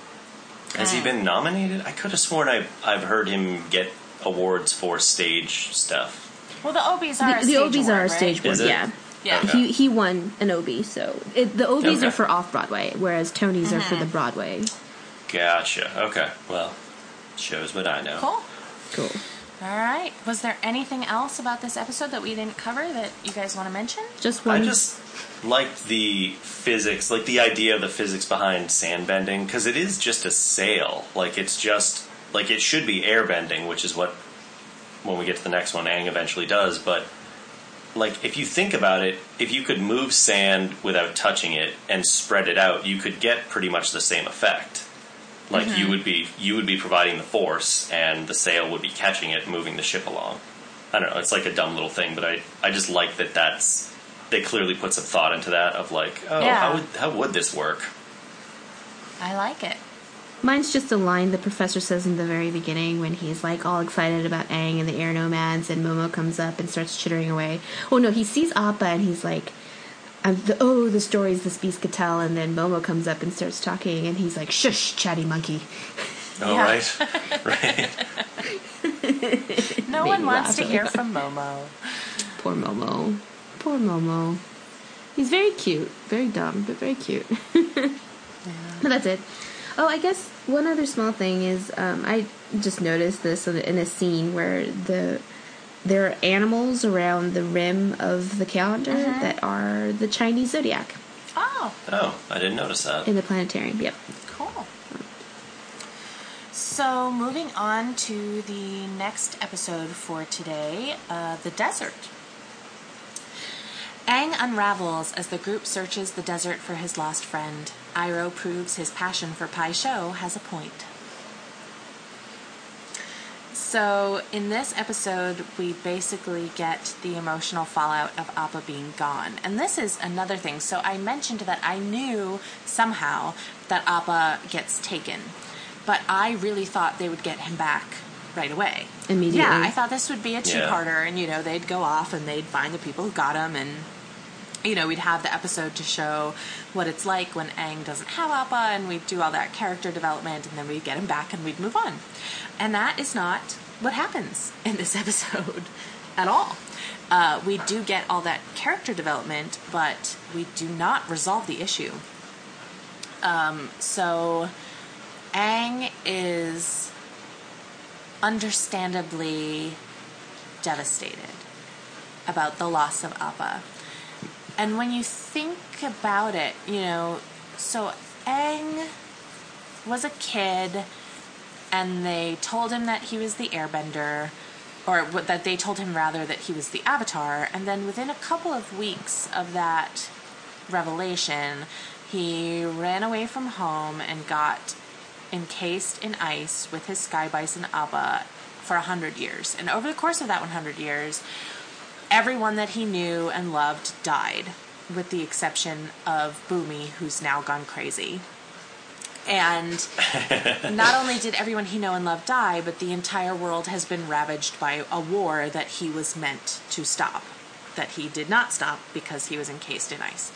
Has he been nominated? I could have sworn I've I've heard him get awards for stage stuff. Well, the Obies are The, a the stage Obies award, are a right? stage board. Is? Yeah. Yeah. Okay. He he won an Obie, so it, the Obies Okay. are for off Broadway, whereas Tonys are for Mm-hmm. the Broadway. Gotcha. Okay. Well, shows what I know. Cool. Cool. All right. Was there anything else about this episode that we didn't cover that you guys want to mention? Just one. I just liked the physics, like the idea of the physics behind sand bending, because it is just a sail. Like it's just like it should be air bending, which is what when we get to the next one, Aang eventually does. But like if you think about it, if you could move sand without touching it and spread it out, you could get pretty much the same effect. Like you mm-hmm. would be you would be providing the force, and the sail would be catching it, moving the ship along. I don't know. It's like a dumb little thing, but I I just like that. That's they clearly put some thought into that of like, oh, Yeah. how would how would this work? I like it. Mine's just a line the professor says in the very beginning when he's like all excited about Aang and the air nomads, and Momo comes up and starts chittering away. Oh no, he sees Appa and he's like, I'm the, "Oh, the stories this beast could tell." And then Momo comes up and starts talking, and he's like, "Shush, chatty monkey." Oh, Yeah. right, <laughs> right. No one wants to hear from Momo. Poor Momo. Poor Momo. He's very cute. Very dumb, but very cute. <laughs> But that's it. Oh, I guess one other small thing is um, I just noticed this in a- scene where the there are animals around the rim of the calendar that are the Chinese zodiac Oh, Oh, I didn't notice that. in the planetarium. Yep. cool. So, moving on to the next episode for today uh, The Desert. Aang unravels as the group searches the desert for his lost friend. Iroh proves his passion for Pai Sho has a point. So, in this episode, we basically get the emotional fallout of Appa being gone. And this is another thing. So, I mentioned that I knew somehow that Appa gets taken, but I really thought they would get him back right away. Immediately. Yeah, I thought this would be a two Yeah. parter, and, you know, they'd go off and they'd find the people who got him, and, you know, we'd have the episode to show what it's like when Aang doesn't have Appa, and we'd do all that character development, and then we'd get him back and we'd move on. And that is not what happens in this <laughs> episode at all. Uh, we do get all that character development, but we do not resolve the issue. Um, so, Aang is understandably devastated about the loss of Appa. And when you think about it, you know, so Aang was a kid and they told him that he was the airbender or that they told him rather that he was the avatar. And then within a couple of weeks of that revelation he ran away from home and got encased in ice with his sky bison Appa for a hundred years. And over the course of that 100 years everyone that he knew and loved died with the exception of Bumi who's now gone crazy and <laughs> not only did everyone he know and loved die, but the entire world has been ravaged by a war that he was meant to stop. That he did not stop because he was encased in ice.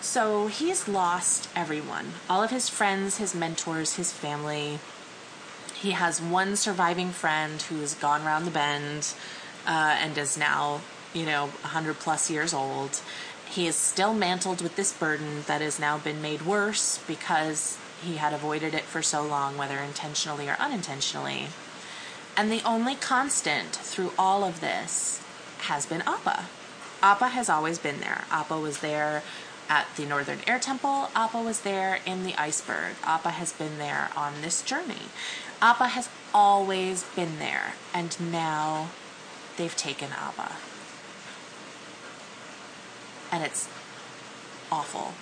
So he's lost everyone all of his friends, his mentors, his family. He has one surviving friend who's gone round the bend. uh, and is now, you know, 100 plus years old. He is still mantled with this burden that has now been made worse because he had avoided it for so long, whether intentionally or unintentionally. And the only constant through all of this has been Appa. Appa has always been there. Appa was there at the Northern Air Temple. Appa was there in the iceberg. Appa has been there on this journey. Appa has always been there, and now they've taken Appa. And it's awful.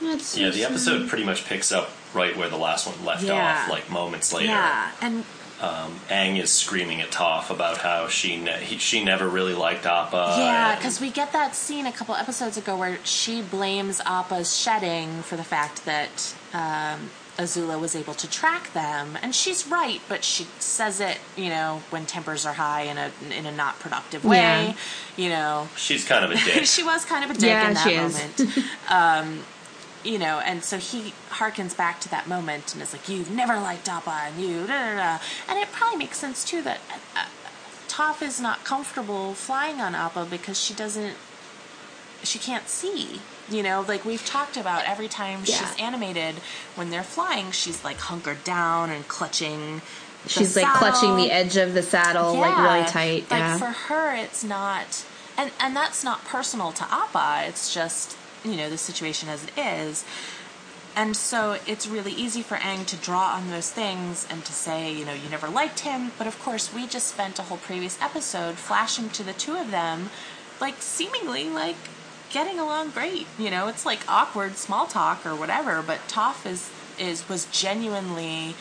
<laughs> That's Yeah, the episode pretty much picks up right where the last one left Yeah. off, like moments later. Yeah, and Aang is screaming at Toph about how she ne- he, she never really liked Appa. Yeah, and- because we get that scene a couple episodes ago where she blames Appa's shedding for the fact that um, Azula was able to track them, and she's right, but she says it, you know, when tempers are high in a in a not productive way. Yeah. You know, she's kind of a dick. <laughs> she was kind of a dick Yeah, in that she is. moment. <laughs> um, you know, and so he harkens back to that moment and is like, "You've never liked Appa, and you," da, da, da. and it probably makes sense too that uh, Toph is not comfortable flying on Appa because she doesn't, she can't see. You know, like we've talked about every time Yeah. she's animated, when they're flying, she's like hunkered down and clutching. She's like clutching the edge of the saddle, like really tight. Like yeah. for her, it's not, and and that's not personal to Appa. It's just you know the situation as it is, and so it's really easy for Aang to draw on those things and to say you know you never liked him. But of course, we just spent a whole previous episode flashing to the two of them, like seemingly like getting along great. You know, it's like awkward small talk or whatever. But Toph is is was genuinely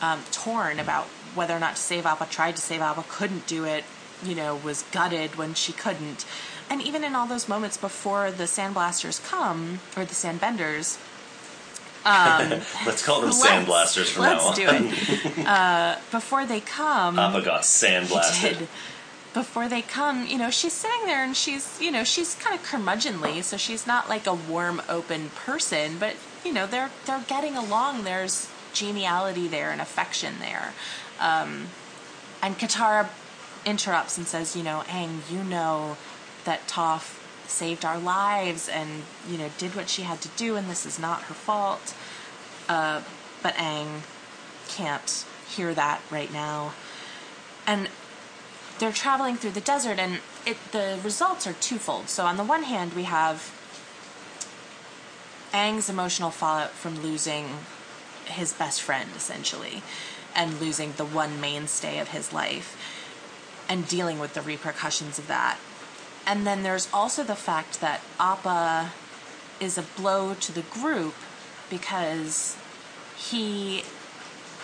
um, torn about whether or not to save Appa, tried to save Appa, couldn't do it, you know, was gutted when she couldn't. And even in all those moments before the sandblasters come, or the sandbenders, <laughs> Let's call them <laughs> sandblasters from let's now on. do it. <laughs> Uh, before they come, Appa got sandblasted. Before they come, you know, she's sitting there and she's, you know, she's kind of curmudgeonly, so she's not like a warm, open person, but you know, they're they're getting along. There's geniality there and affection there. Um, and Katara interrupts and says, you know, Aang, you know that Toph saved our lives and you know did what she had to do, and this is not her fault. Uh, but Aang can't hear that right now, and they're traveling through the desert, and it the results are twofold. So on the one hand, we have Aang's emotional fallout from losing his best friend, essentially, and losing the one mainstay of his life, and dealing with the repercussions of that. And then there's also the fact that Appa is a blow to the group because he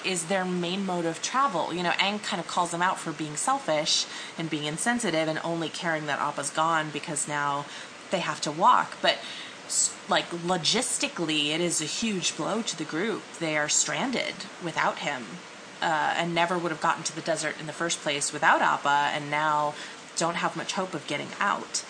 is their main mode of travel. You know, Aang kind of calls them out for being selfish and being insensitive and only caring that Appa's gone because now they have to walk. But like logistically, it is a huge blow to the group. They are stranded without him, uh, and never would have gotten to the desert in the first place without Appa, and now don't have much hope of getting out.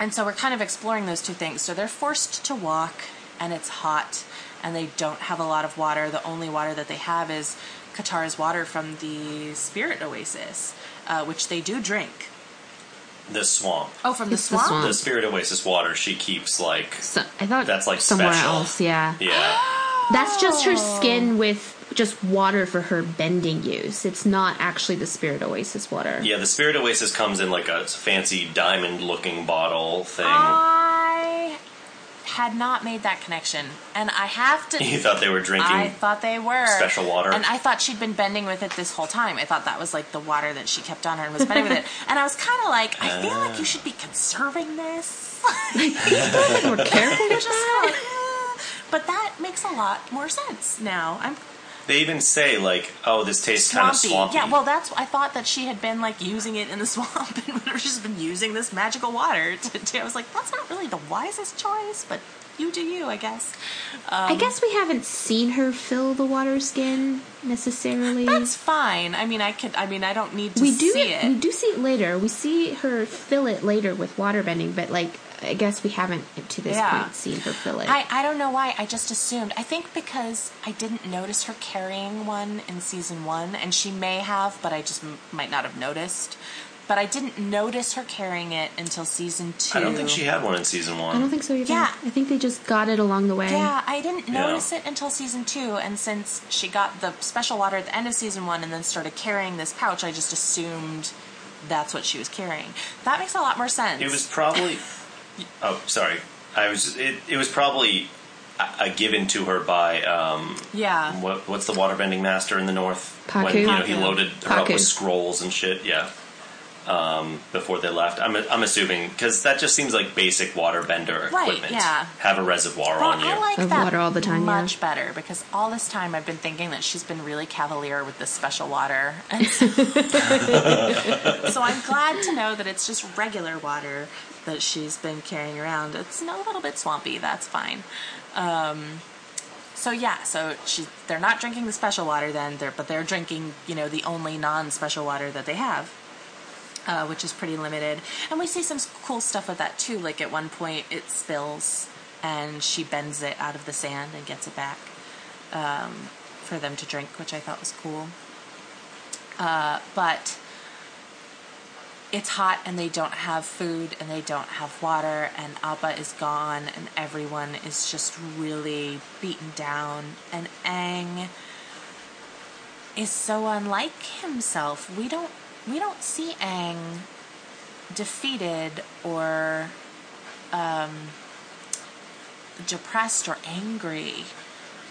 And so we're kind of exploring those two things. So they're forced to walk, and it's hot, and they don't have a lot of water. The only water that they have is Katara's water from the Spirit Oasis, uh, which they do drink. The swamp. Oh, from the It's the swamp? swamp. The Spirit Oasis water she keeps like So, I thought That's, like, somewhere special. else. Yeah, yeah. that's just her Oh. skin with just water for her bending use. It's not actually the Spirit Oasis water. Yeah, the Spirit Oasis comes in like a fancy diamond looking bottle thing. I had not made that connection, and I have to. <laughs> you thought they were drinking I thought they were special water? and I thought she'd been bending with it this whole time. I thought that was like the water that she kept on her and was bending with it. <laughs> And I was kind of like, I feel like you should be conserving this. <laughs> More careful You're with just that. like, eh. but that makes a lot more sense now. I'm They even say like, "Oh, this tastes kind of swampy. swampy." Yeah, well, that's I thought that she had been like using it in the <laughs> swamp and <laughs> would have just been using this magical water. To, to, I was like, that's not really the wisest choice, but you do you, I guess. I um, guess we haven't seen her fill the water skin necessarily. That's fine. I mean, I could. I mean, I don't need to we do see it. We do see it later. We see her fill it later with water bending, but like I guess we haven't to this Yeah. point seen her fill it. I, I don't know why. I just assumed. I think because I didn't notice her carrying one in season one, and she may have, but I just m- might not have noticed. But I didn't notice her carrying it until season two. I don't think she had one in season one. I don't think so either. Yeah. I think they just got it along the way. Yeah, I didn't Yeah. notice it until season two, and since she got the special water at the end of season one and then started carrying this pouch, I just assumed that's what she was carrying. That makes a lot more sense. It was probably. Oh, sorry. I was. It, it was probably a, a given to her by um, yeah. what, what's the waterbending master in the north? Pakku. When you know he loaded her up with scrolls and shit. Yeah. Um, before they left, I'm I'm assuming because that just seems like basic waterbender Right, equipment. yeah. Have a reservoir Well, on you. I like Of that water all the time, yeah. much better because all this time I've been thinking that she's been really cavalier with this special water, and so, <laughs> so I'm glad to know that it's just regular water that she's been carrying around. It's a little bit swampy. That's fine. Um, so yeah, so she they're not drinking the special water then, they're, but they're drinking you know the only non-special water that they have. Uh, which is pretty limited, and we see some cool stuff with that too. Like at one point, it spills, and she bends it out of the sand and gets it back um, for them to drink, which I thought was cool. Uh, but it's hot, and they don't have food, and they don't have water, and Appa is gone, and everyone is just really beaten down, and Aang is so unlike himself. We don't we don't see Aang defeated or um, depressed or angry.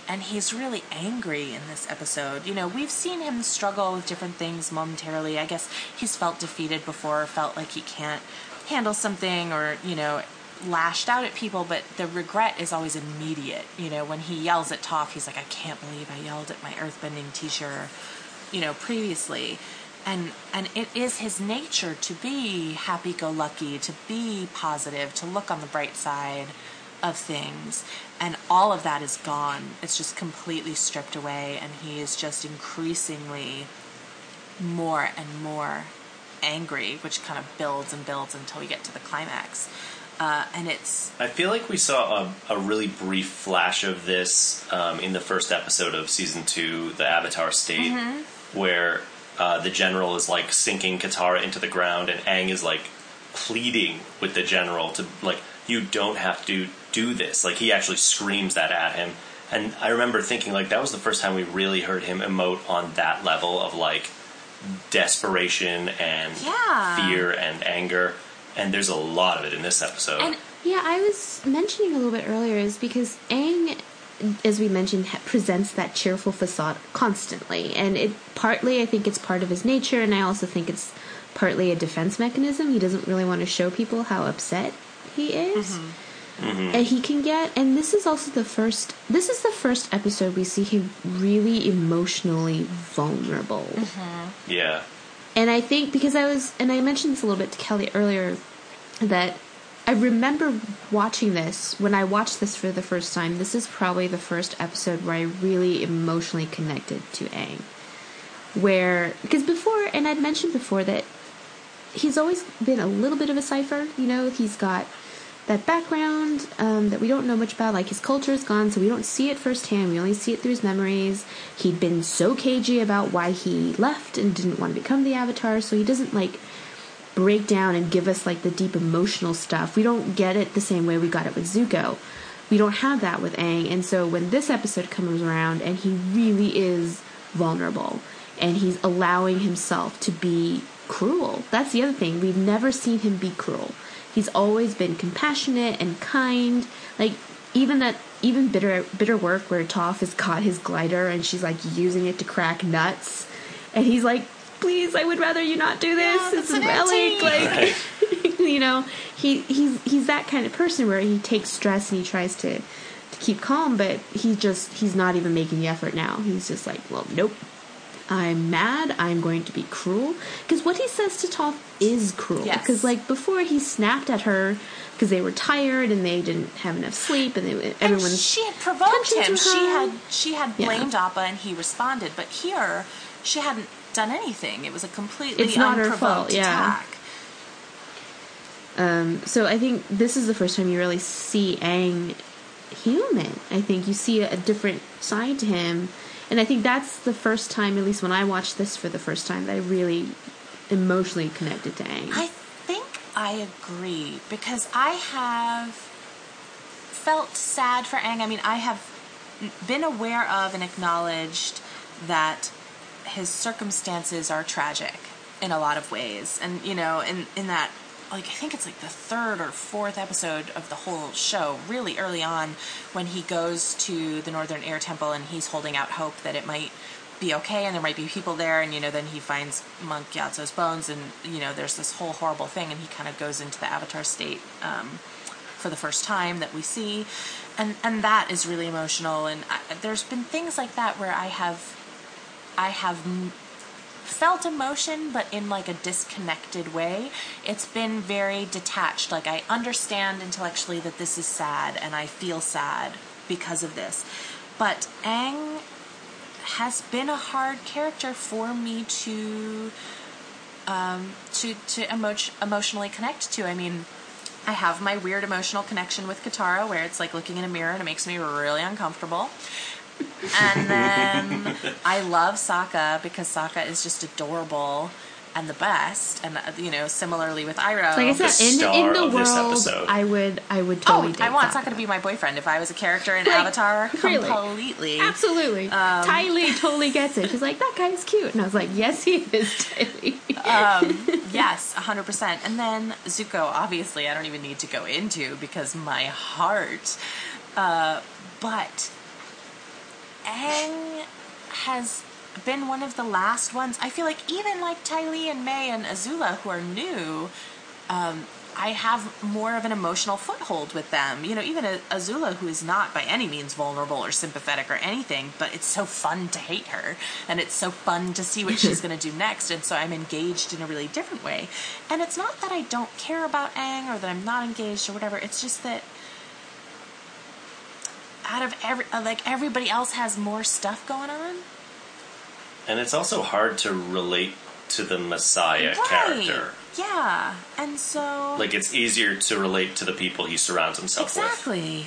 And he's really angry in this episode. You know, we've seen him struggle with different things momentarily. I guess he's felt defeated before, felt like he can't handle something, or, you know, lashed out at people, but the regret is always immediate. You know, when he yells at Toph, he's like, I can't believe I yelled at my earthbending teacher, you know, previously. And and it is his nature to be happy go lucky, to be positive, to look on the bright side of things. And all of that is gone. It's just completely stripped away and he is just increasingly more and more angry, which kind of builds and builds until we get to the climax. Uh, and it's I feel like we saw a, a really brief flash of this um, in the first episode of season two, the Avatar State, Mm-hmm. where uh, the general is like sinking Katara into the ground, and Aang is like pleading with the general to like, you don't have to do this. Like he actually screams that at him, and I remember thinking like that was the first time we really heard him emote on that level of like desperation and Yeah. fear and anger. And there's a lot of it in this episode. and Yeah, I was mentioning a little bit earlier is because Aang, as we mentioned, ha- presents that cheerful facade constantly, and it partly I think it's part of his nature, and I also think it's partly a defense mechanism. He doesn't really want to show people how upset he is. Mm-hmm. Mm-hmm. And he can get, and this is also the first. This is the first episode we see him really emotionally vulnerable. Mm-hmm. yeah. And I think because I was, and I mentioned this a little bit to Kelly earlier, that I remember watching this when I watched this for the first time. This is probably the first episode where I really emotionally connected to Aang. Where, because before, and I'd mentioned before that he's always been a little bit of a cipher. You know, he's got that background um, that we don't know much about. Like his culture is gone, so we don't see it firsthand. We only see it through his memories. He'd been so cagey about why he left and didn't want to become the Avatar, so he doesn't like break down and give us like the deep emotional stuff. We don't get it the same way we got it with Zuko. We don't have that with Aang, and so when this episode comes around and he really is vulnerable and he's allowing himself to be cruel. That's the other thing. We've never seen him be cruel. He's always been compassionate and kind. Like even that even bitter bitter work where Toph has caught his glider and she's like using it to crack nuts and he's like please i would rather you not do this Yeah, it's that's a an relic empty. like <laughs> you know he he's he's that kind of person where he takes stress and he tries to to keep calm but he just he's not even making the effort now. He's just like well nope. I'm mad. I'm going to be cruel. Because what he says to Toph is cruel. Yes. because like before he snapped at her because they were tired and they didn't have enough sleep and they, And everyone's she had provoked him. She had she had Yeah. blamed Appa and he responded, but here she hadn't done anything. It was a completely It's not her unprovoked fault, yeah. attack. Um, so I think this is the first time you really see Aang human. I think you see a, a different side to him, and I think that's the first time, at least when I watched this for the first time, that I really emotionally connected to Aang. I think I agree because I have felt sad for Aang. I mean, I have been aware of and acknowledged that his circumstances are tragic in a lot of ways. And, you know, in, in that, like, I think it's like the third or fourth episode of the whole show, really early on, when he goes to the Northern Air Temple and he's holding out hope that it might be okay and there might be people there. And you know then he finds monk Gyatso's bones and you know there's this whole horrible thing and he kind of goes into the avatar state um, for the first time that we see. And and that is really emotional. And I, there's been things like that where I have I have felt emotion but in like a disconnected way it's been very detached like I understand intellectually that this is sad and I feel sad because of this but Aang has been a hard character for me to um, to to emo- emotionally connect to. I mean, I have my weird emotional connection with Katara, where it's like looking in a mirror and it makes me really uncomfortable. And then I love Sokka because Sokka is just adorable and the best. And uh, you know, similarly with Iroh. like I The said, in, star in the of world. I would, I would totally. Oh, totally. I date want Sokka. Sokka to be my boyfriend if I was a character in Like, Avatar. <laughs> really? Completely. Absolutely. Um, Ty Lee totally gets it. She's like, that guy's cute. And I was like, yes, he is, Ty Lee. um, <laughs> yes, 100%. And then Zuko, obviously, I don't even need to go into because my heart. Uh, but Aang has been one of the last ones. I feel like even like Ty Lee and Mai and Azula, who are new, um, I have more of an emotional foothold with them. You know, even Azula, who is not by any means vulnerable or sympathetic or anything, but it's so fun to hate her, and it's so fun to see what she's <laughs> going to do next, and so I'm engaged in a really different way. And it's not that I don't care about Aang or that I'm not engaged or whatever. It's just that out of every uh, like everybody else has more stuff going on. And it's also hard to relate to the Messiah character. Yeah, and so Like it's easier to relate to the people he surrounds himself with. exactly.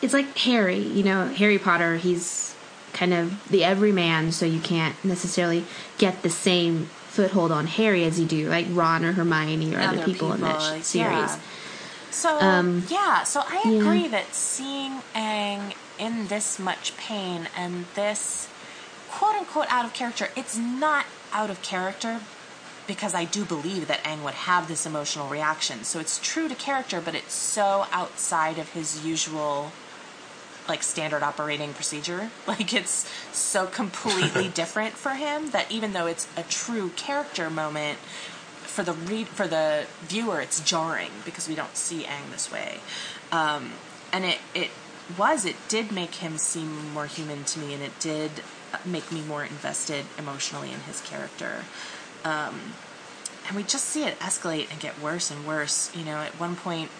it's like Harry, you know, Harry Potter, he's kind of the everyman, so you can't necessarily get the same foothold on Harry as you do like Ron or Hermione or other, Other people, in that sh- series. yeah. So Um, yeah, so I yeah. agree that seeing Aang in this much pain and this quote unquote out of character, it's not out of character because I do believe that Aang would have this emotional reaction. So it's true to character, but it's so outside of his usual like standard operating procedure. <laughs> Like it's so completely <laughs> different for him that even though it's a true character moment for the read for the viewer, it's jarring because we don't see Aang this way. Um, and it it was it did make him seem more human to me, and it did make me more invested emotionally in his character. Um, and we just see it escalate and get worse and worse. You know, at one point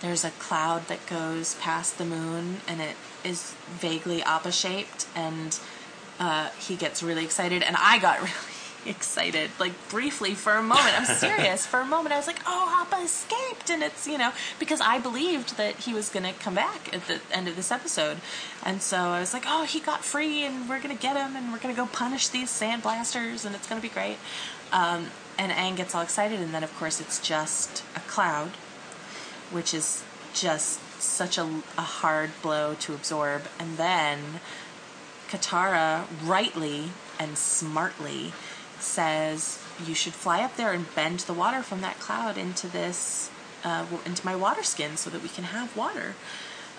there's a cloud that goes past the moon and it is vaguely appa shaped and uh, he gets really excited and i got <laughs> really excited like briefly for a moment. I'm serious. For a moment i was like oh appa escaped and it's you know because i believed that he was going to come back at the end of this episode. And so i was like oh he got free and we're going to get him and we're going to go punish these sand blasters and it's going to be great. Um, and Aang gets all excited and then of course it's just a cloud which is just such a, a hard blow to absorb. And then Katara rightly and smartly says, "You should fly up there and bend the water from that cloud into this, uh, into my water skin, so that we can have water."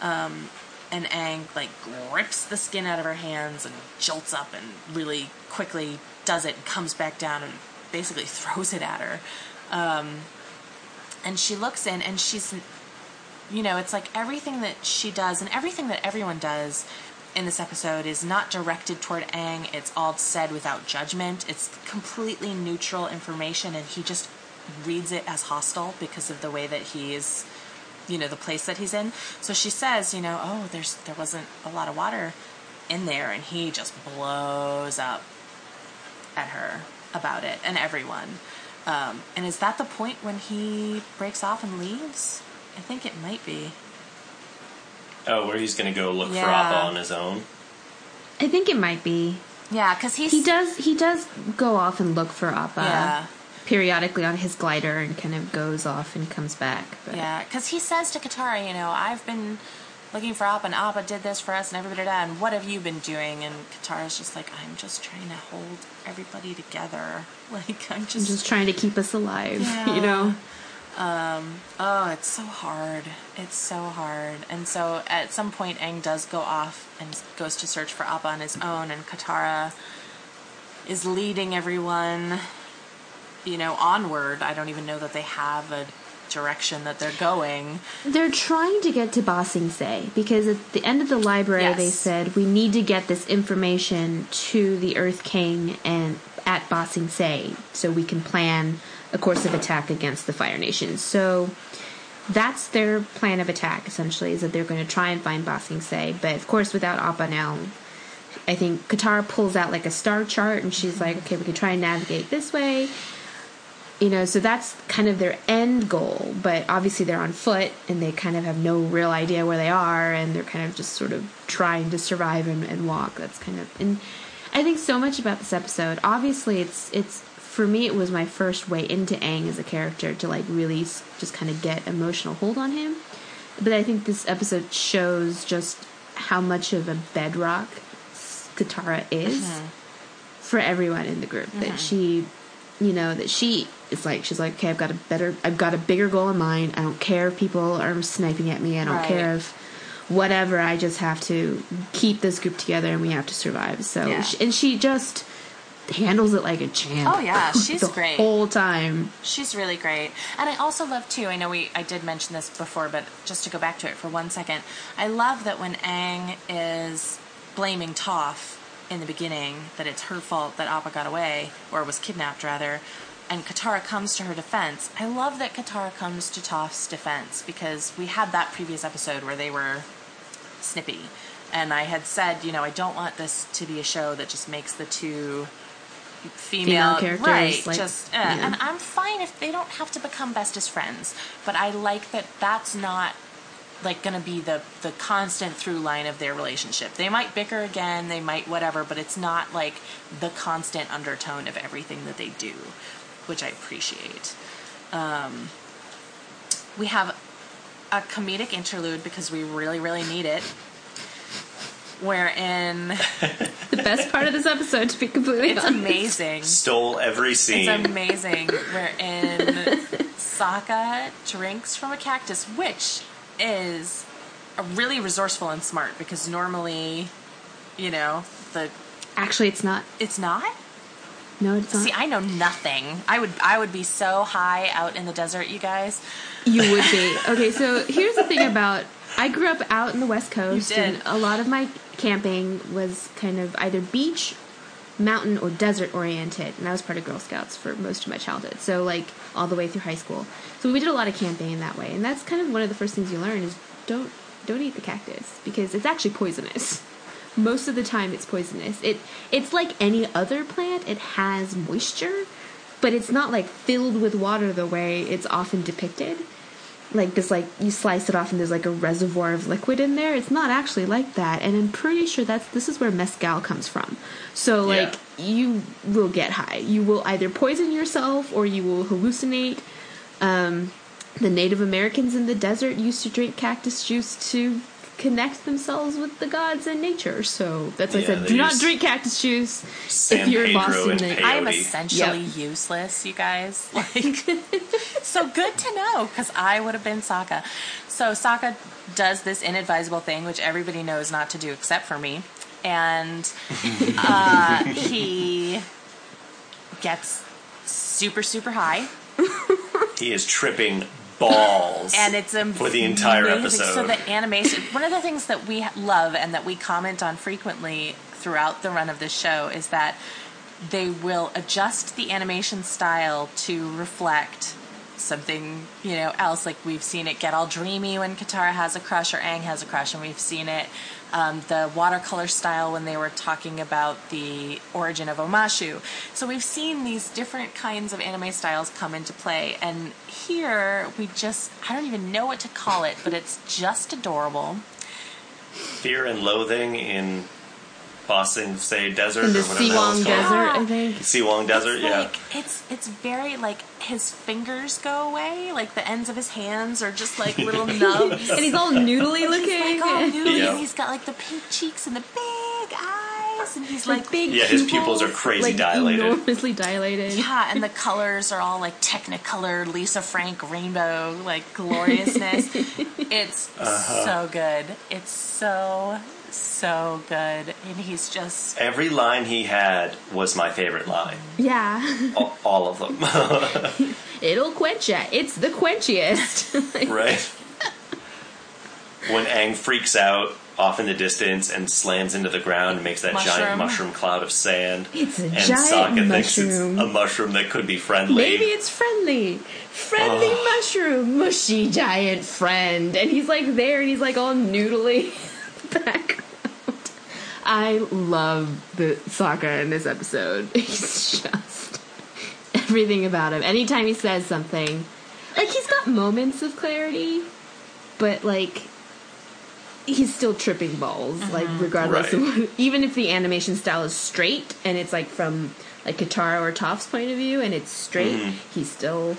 Um, and Aang like grips the skin out of her hands and jolts up and really quickly does it and comes back down and basically <laughs> throws it at her. Um, and she looks in and she's you know it's like everything that she does and everything that everyone does in this episode is not directed toward Aang it's all said without judgment it's completely neutral information and he just reads it as hostile because of the way that he's you know the place that he's in so she says you know oh there's there wasn't a lot of water in there and he just blows up at her about it and everyone Um, and is that the point when he breaks off and leaves? I think it might be. Oh, where he's going to go look for Yeah. Appa on his own. I think it might be. Yeah, because he's He does. He does go off and look for Appa Yeah. periodically on his glider, and kind of goes off and comes back. But Yeah, because he says to Katara, you know, I've been looking for Appa, and Appa did this for us, and everybody did that, and what have you been doing? And Katara's just like, I'm just trying to hold everybody together. <laughs> Like, I'm I'm just, just trying to keep us alive. <laughs> Yeah. You know. Um, oh, it's so hard. It's so hard. And so at some point, Aang does go off and goes to search for Appa on his own, and Katara is leading everyone, you know, onward. I don't even know that they have a direction that they're going. They're trying to get to Ba Sing Se because at the end of the library they said we need to get this information to the Earth King and at Ba Sing Se so we can plan a course of attack against the Fire Nation. So that's their plan of attack essentially is that they're going to try and find Ba Se, but of course without Appa now. I think Katara pulls out like a star chart and she's like, okay, we can try and navigate this way you know so that's kind of their end goal but obviously they're on foot and they kind of have no real idea where they are and they're kind of just sort of trying to survive and, and walk that's kind of and i think so much about this episode obviously it's it's for me it was my first way into Aang as a character to like really just kind of get emotional hold on him. But i think this episode shows just how much of a bedrock katara is mm-hmm. for everyone in the group. That mm-hmm. she you know that she is like she's like okay i've got a better i've got a bigger goal in mind. I don't care if people are sniping at me. I don't Right. care if whatever. I just have to keep this group together and we have to survive. So Yeah. and she just handles it like a champ Oh, yeah, <laughs> she's great the great. whole time She's really great. And I also love too, I know we I did mention this before, but just to go back to it for one second, I love that when Aang is blaming Toph in the beginning that it's her fault that Appa got away, or was kidnapped rather, and Katara comes to her defense. I love that Katara comes to Toph's defense because we had that previous episode where they were snippy. And I had said, you know, I don't want this to be a show that just makes the two female, Female characters, right? like, just uh, yeah. and I'm fine if they don't have to become best as friends, but I like that that's not like going to be the the constant through line of their relationship. They might bicker again, they might whatever, but it's not like the constant undertone of everything that they do, which I appreciate. Um, we have a comedic interlude because we really, really need it. Wherein <laughs> the best part of this episode to be completely it's honest amazing. Stole every scene. It's amazing. Wherein <laughs> Sokka drinks from a cactus, which is a really resourceful and smart because normally, you know, the actually it's not it's not. no it's not See, I know nothing. I would I would be so high out in the desert, you guys. You would be. <laughs> Okay, so here's the thing about I grew up out in the West Coast You did. and a lot of my camping was kind of either beach, mountain, or desert oriented. And I was part of Girl Scouts for most of my childhood. So like all the way through high school. So we did a lot of camping in that way. And that's kind of one of the first things you learn is don't don't eat the cactus because it's actually poisonous. <laughs> Most of the time it's poisonous. It it's like any other plant. It has moisture, but it's not like filled with water the way it's often depicted like this like you slice it off and there's like a reservoir of liquid in there. It's not actually like that and i'm pretty sure that's this is where mescal comes from. So Yeah. like you will get high. You will either poison yourself or you will hallucinate. Um, the native americans in the desert used to drink cactus juice to connect themselves with the gods and nature so that's why i said do not drink cactus juice San if you're Pedro lost in and the. I am essentially Yep. useless, you guys. <laughs> Like, so good to know because I would have been Sokka. So Sokka does this inadvisable thing, which everybody knows not to do except for me, and <laughs> uh, he gets super super high, he is tripping balls. and it's a for the entire episode. So the animation, one of the things that we love and that we comment on frequently throughout the run of this show is that they will adjust the animation style to reflect something you know else. Like we've seen it get all dreamy when Katara has a crush or Aang has a crush, and we've seen it um, the watercolor style when they were talking about the origin of Omashu. So we've seen these different kinds of anime styles come into play, and here we just, I don't even know what to call it, but it's just adorable. Fear and Loathing in Boston, say desert In the or whatever the hell Si Wong it's called. Desert, I Yeah. think. Si Wong Desert, It's yeah. like it's it's very like his fingers go away, like the ends of his hands are just like little <laughs> nubs. And he's all noodly He's looking. like all noodly, Yeah. and he's got like the pink cheeks and the big eyes, and he's like big Yeah, his pupils are crazy like, dilated. Enormously dilated. Yeah, and the <laughs> colors are all like Technicolor, Lisa Frank rainbow, like gloriousness. <laughs> it's Uh-huh. so good. It's so so good, and he's just Every line he had was my favorite line. Yeah. All, all of them. <laughs> It'll quench ya. It's the quenchiest. Like, <laughs> right? When Aang freaks out off in the distance and slams into the ground and makes that Mushroom. giant mushroom cloud of sand. It's a and giant Sokka thinks mushroom. it's a mushroom that could be friendly. Maybe it's friendly. Friendly mushroom. Mushy giant friend. And he's like there and he's like all noodly <laughs> background. I love the Sokka in this episode. <laughs> He's just everything about him. Anytime he says something, like he's got moments of clarity, but like he's still tripping balls. Like mm-hmm. regardless Right. of what, <laughs> even if the animation style is straight and it's like from like Katara or Toph's point of view and it's straight, mm-hmm. he's still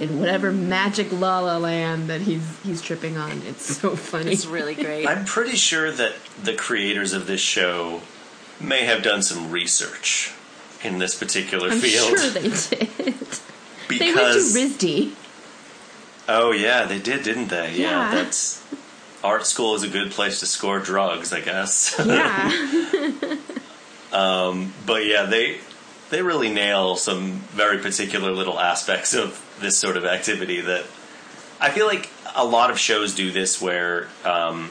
in whatever magic la la land that he's he's tripping on. It's so funny. it's really great. I'm pretty sure that the creators of this show may have done some research in this particular I'm field. sure they did. because <laughs> they went to RISD. Oh yeah, they did, didn't they? Yeah. that's art school is a good place to score drugs, I guess. Yeah. <laughs> <laughs> Um, but yeah, they they really nail some very particular little aspects of this sort of activity that I feel like a lot of shows do this where um,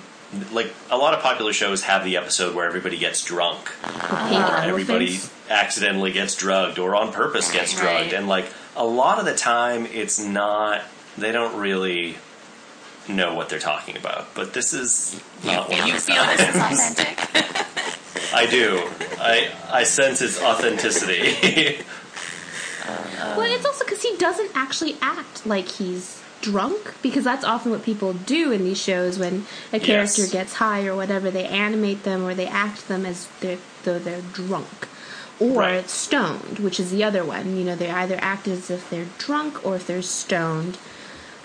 like a lot of popular shows have the episode where everybody gets drunk. Paper everybody elephants. accidentally gets drugged or on purpose gets Right, drugged. And like a lot of the time it's not they don't really know what they're talking about. But this is not one you of feel those this is authentic. <laughs> I do. I I sense its authenticity <laughs> Well, it's also because he doesn't actually act like he's drunk, because that's often what people do in these shows when a character Yes. gets high or whatever. They animate them or they act them as they're, though they're drunk. Or Right. stoned, which is the other one. You know, they either act as if they're drunk or if they're stoned.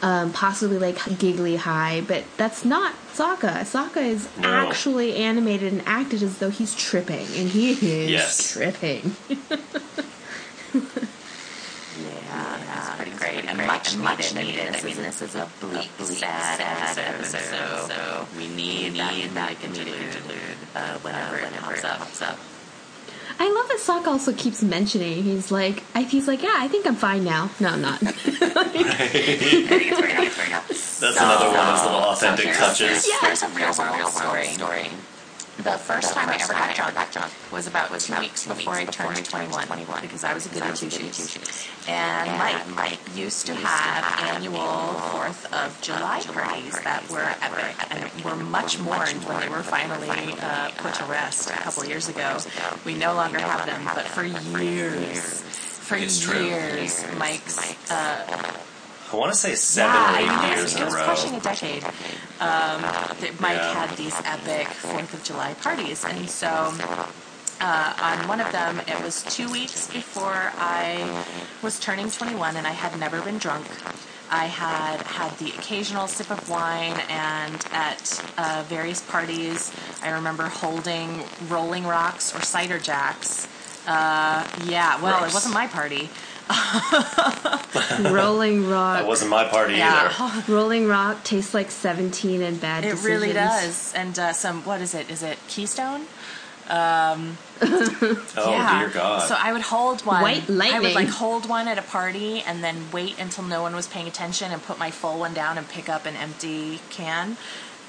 Um, possibly like giggly high, but that's not Sokka. Sokka is No. actually animated and acted as though he's tripping, and he is Yes. tripping. <laughs> Yeah, that's pretty great and much, much needed. I mean, this is a bleak, sad episode, so we need need, that, that comedic interlude uh, whenever it pops up. Pops up. I love that Sokka also keeps mentioning. He's like, I, he's like, yeah, I think I'm fine now. No, I'm not. <laughs> that's another one of those little authentic here's- touches Yeah, there's a real, real story. story. The first time I ever got drunk was about two weeks before I turned 21 because I was a goody two shoes. And Mike, Mike used to have annual 4th of July parties that were epic and were much mourned when they were finally uh, put to rest a couple years ago. We no longer have them, but for years, for It's years, Mike's uh, I want to say seven yeah, or eight I years it in a was row pushing a decade. Um, that Mike Yeah. had these epic Fourth of July parties, and so uh, on one of them, it was two weeks before I was turning 21, and I had never been drunk. I had had the occasional sip of wine, and at uh, various parties, I remember holding Rolling Rocks or Cider Jacks. Uh, yeah, well, Gross. it wasn't my party. <laughs> Rolling Rock. that wasn't my party Yeah. either <laughs> Rolling Rock tastes like 17 and bad It really does. And uh, some, what is it? Is it Keystone? <laughs> oh dear god So I would hold one. White lightning. I would like hold one at a party and then wait until no one was paying attention and put my full one down and pick up an empty can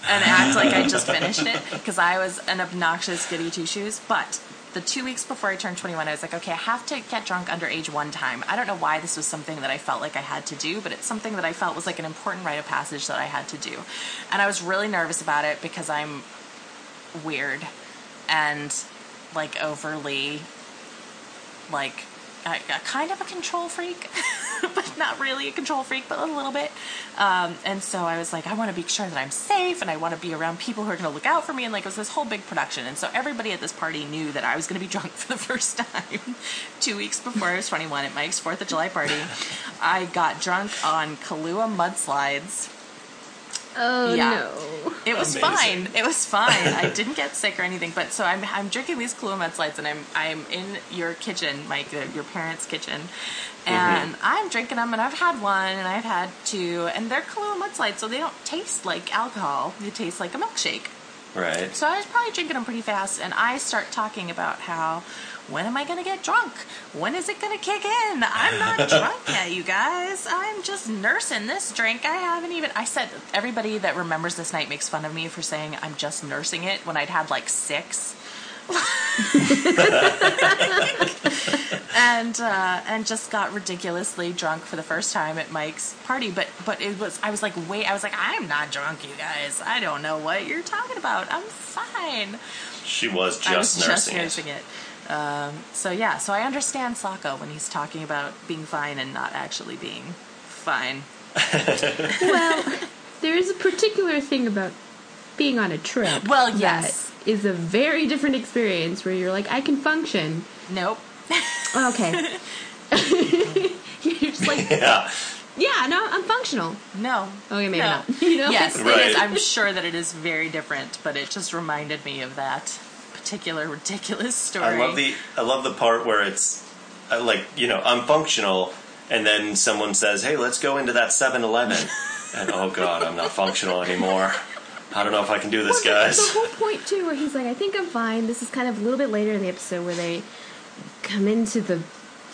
and act like I just finished it because I was an obnoxious goody two shoes. But the two weeks before I turned 21, I was like, okay, I have to get drunk underage one time. I don't know why this was something that I felt like I had to do, but it's something that I felt was like an important rite of passage that I had to do. And I was really nervous about it because I'm weird and like overly like a kind of a control freak, <laughs> <laughs> but not really a control freak, but a little bit. Um, and so I was like, I want to be sure that I'm safe, and I want to be around people who are going to look out for me. And like, it was this whole big production. And so everybody at this party knew that I was going to be <laughs> drunk for the first time. <laughs> Two weeks before I was 21 at Mike's Fourth of July party, I got drunk on Kahlua mudslides. Oh Yeah. no. It was Amazing. fine. It was fine. I didn't get sick or anything. But so I'm I'm drinking these Kahlua mudslides, and I'm I'm in your kitchen, Mike, your parents' kitchen, mm-hmm. and I'm drinking them, and I've had one, and I've had two, and they're Kahlua mudslides, so they don't taste like alcohol. They taste like a milkshake. Right. So I was probably drinking them pretty fast, and I start talking about how when am I going to get drunk? When is it going to kick in? I'm not <laughs> drunk yet, you guys. I'm just nursing this drink. I haven't even. I said everybody that remembers this night makes fun of me for saying I'm just nursing it when I'd had like six. <laughs> and uh, and just got ridiculously drunk for the first time at Mike's party. But but it was I was like wait I was like I'm not drunk, you guys. I don't know what you're talking about. I'm fine. She was just nursing, just nursing it. Um, so yeah, so I understand Sokka when he's talking about being fine and not actually being fine. <laughs> well, there is a particular thing about being on a trip. Well, yes. That is a very different experience where you're like, I can function. Nope. Oh, okay. <laughs> <laughs> you're just like. Yeah. yeah, no, I'm functional. No. Okay, maybe no. not. You know? Yes, Right. is. I'm sure that it is very different, but it just reminded me of that particular ridiculous story. I love the I love the part where it's uh, like you know I'm functional, and then someone says, "Hey, let's go into that 7-Eleven," <laughs> and oh god, I'm not functional anymore. I don't know if I can do this, Well, the- guys. The whole point too, where he's like, I think I'm fine. This is kind of a little bit later in the episode where they come into the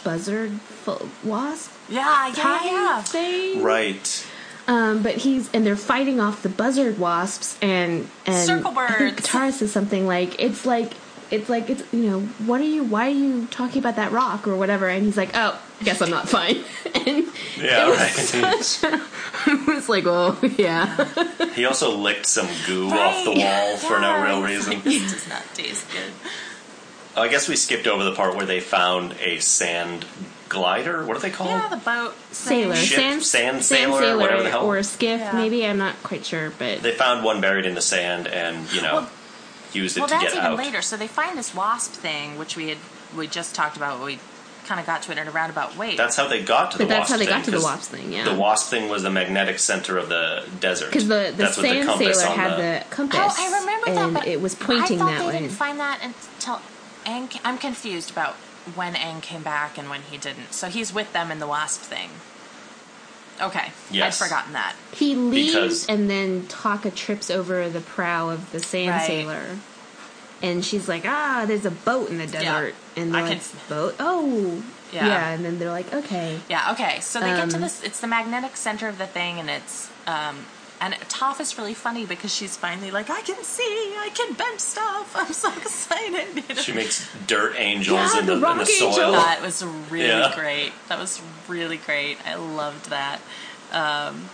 buzzard fo- wasp Yeah, yeah, yeah. thing. Right. Um, but he's and they're fighting off the buzzard wasps and and Circle I think birds. Katara says something like it's like it's like it's you know what are you why are you talking about that rock or whatever and he's like oh guess I'm not fine <laughs> and Yeah, it was right. such <laughs> a, it was like oh yeah <laughs> He also licked some goo off the Right. wall for no real Yes. reason. This does not taste good. I guess we skipped over the part where they found a sand glider. What are they called? Yeah, the boat. sailor Ship, sand, sand sailor, whatever the hell. or a skiff Yeah. maybe I'm not quite sure but They found one buried in the sand and you know Well- used it Well, to that's even later. So they find this wasp thing, which we had we just talked about. We kind of got to it in a roundabout way. That's how they got to the but that's wasp how they thing, got to the 'cause wasp thing yeah The wasp thing was the magnetic center of the desert. because the, the That's sand compass sailor on had the, oh, compass oh, I remember and that, but it was pointing I thought that they way didn't find that until And I'm confused about when Aang came back and when he didn't. So he's with them in the wasp thing. Okay, Yes. I'd forgotten that. He leaves Because- and then Taka trips over the prow of the sand Right. sailor. And she's like, ah, there's a boat in the desert. And I they're like, can- boat? Oh. Yeah. Yeah. And then they're like, okay. Yeah, okay. So they get to Um, this. It's the magnetic center of the thing, and it's um, and Toph is really funny because she's finally like, I can see, I can bend stuff. <laughs> I'm so excited. You know? She makes dirt angels Yeah, in, the the, in rock the soil. angel. That was really Yeah. great. That was really great. I loved that. Um,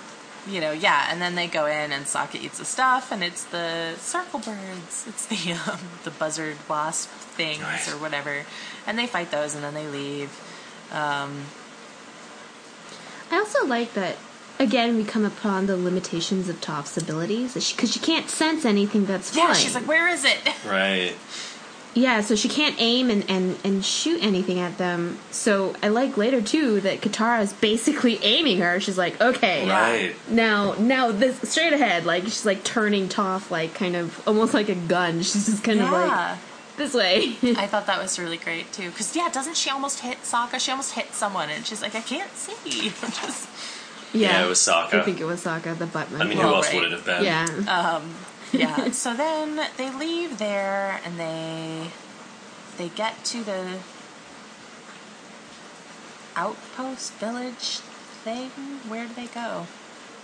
you know, yeah, and then they go in and Sokka eats the stuff, and it's the circle birds. It's the <laughs> um, the buzzard wasp things Right. or whatever, and they fight those, and then they leave. Um, I also like that, again, we come upon the limitations of Toph's abilities. Because she, can't sense anything that's flying. yeah, she's like, "Where is it?" Right. Yeah, so she can't aim and, and, and shoot anything at them. So I like later too that Katara is basically <laughs> aiming her. She's like, okay, Right. now now this straight ahead. Like she's like turning Toph like kind of almost like a gun. She's just kind of like this way. <laughs> I thought that was really great too. Because yeah, doesn't she almost hit Sokka? She almost hit someone, and she's like, "I can't see." <laughs> Just- Yeah, it was Sokka. I think it was Sokka, the buttman. I mean, Well, who else right. would it have been? yeah. Um, yeah. <laughs> So then they leave there, and they they get to the outpost village thing. Where do they go?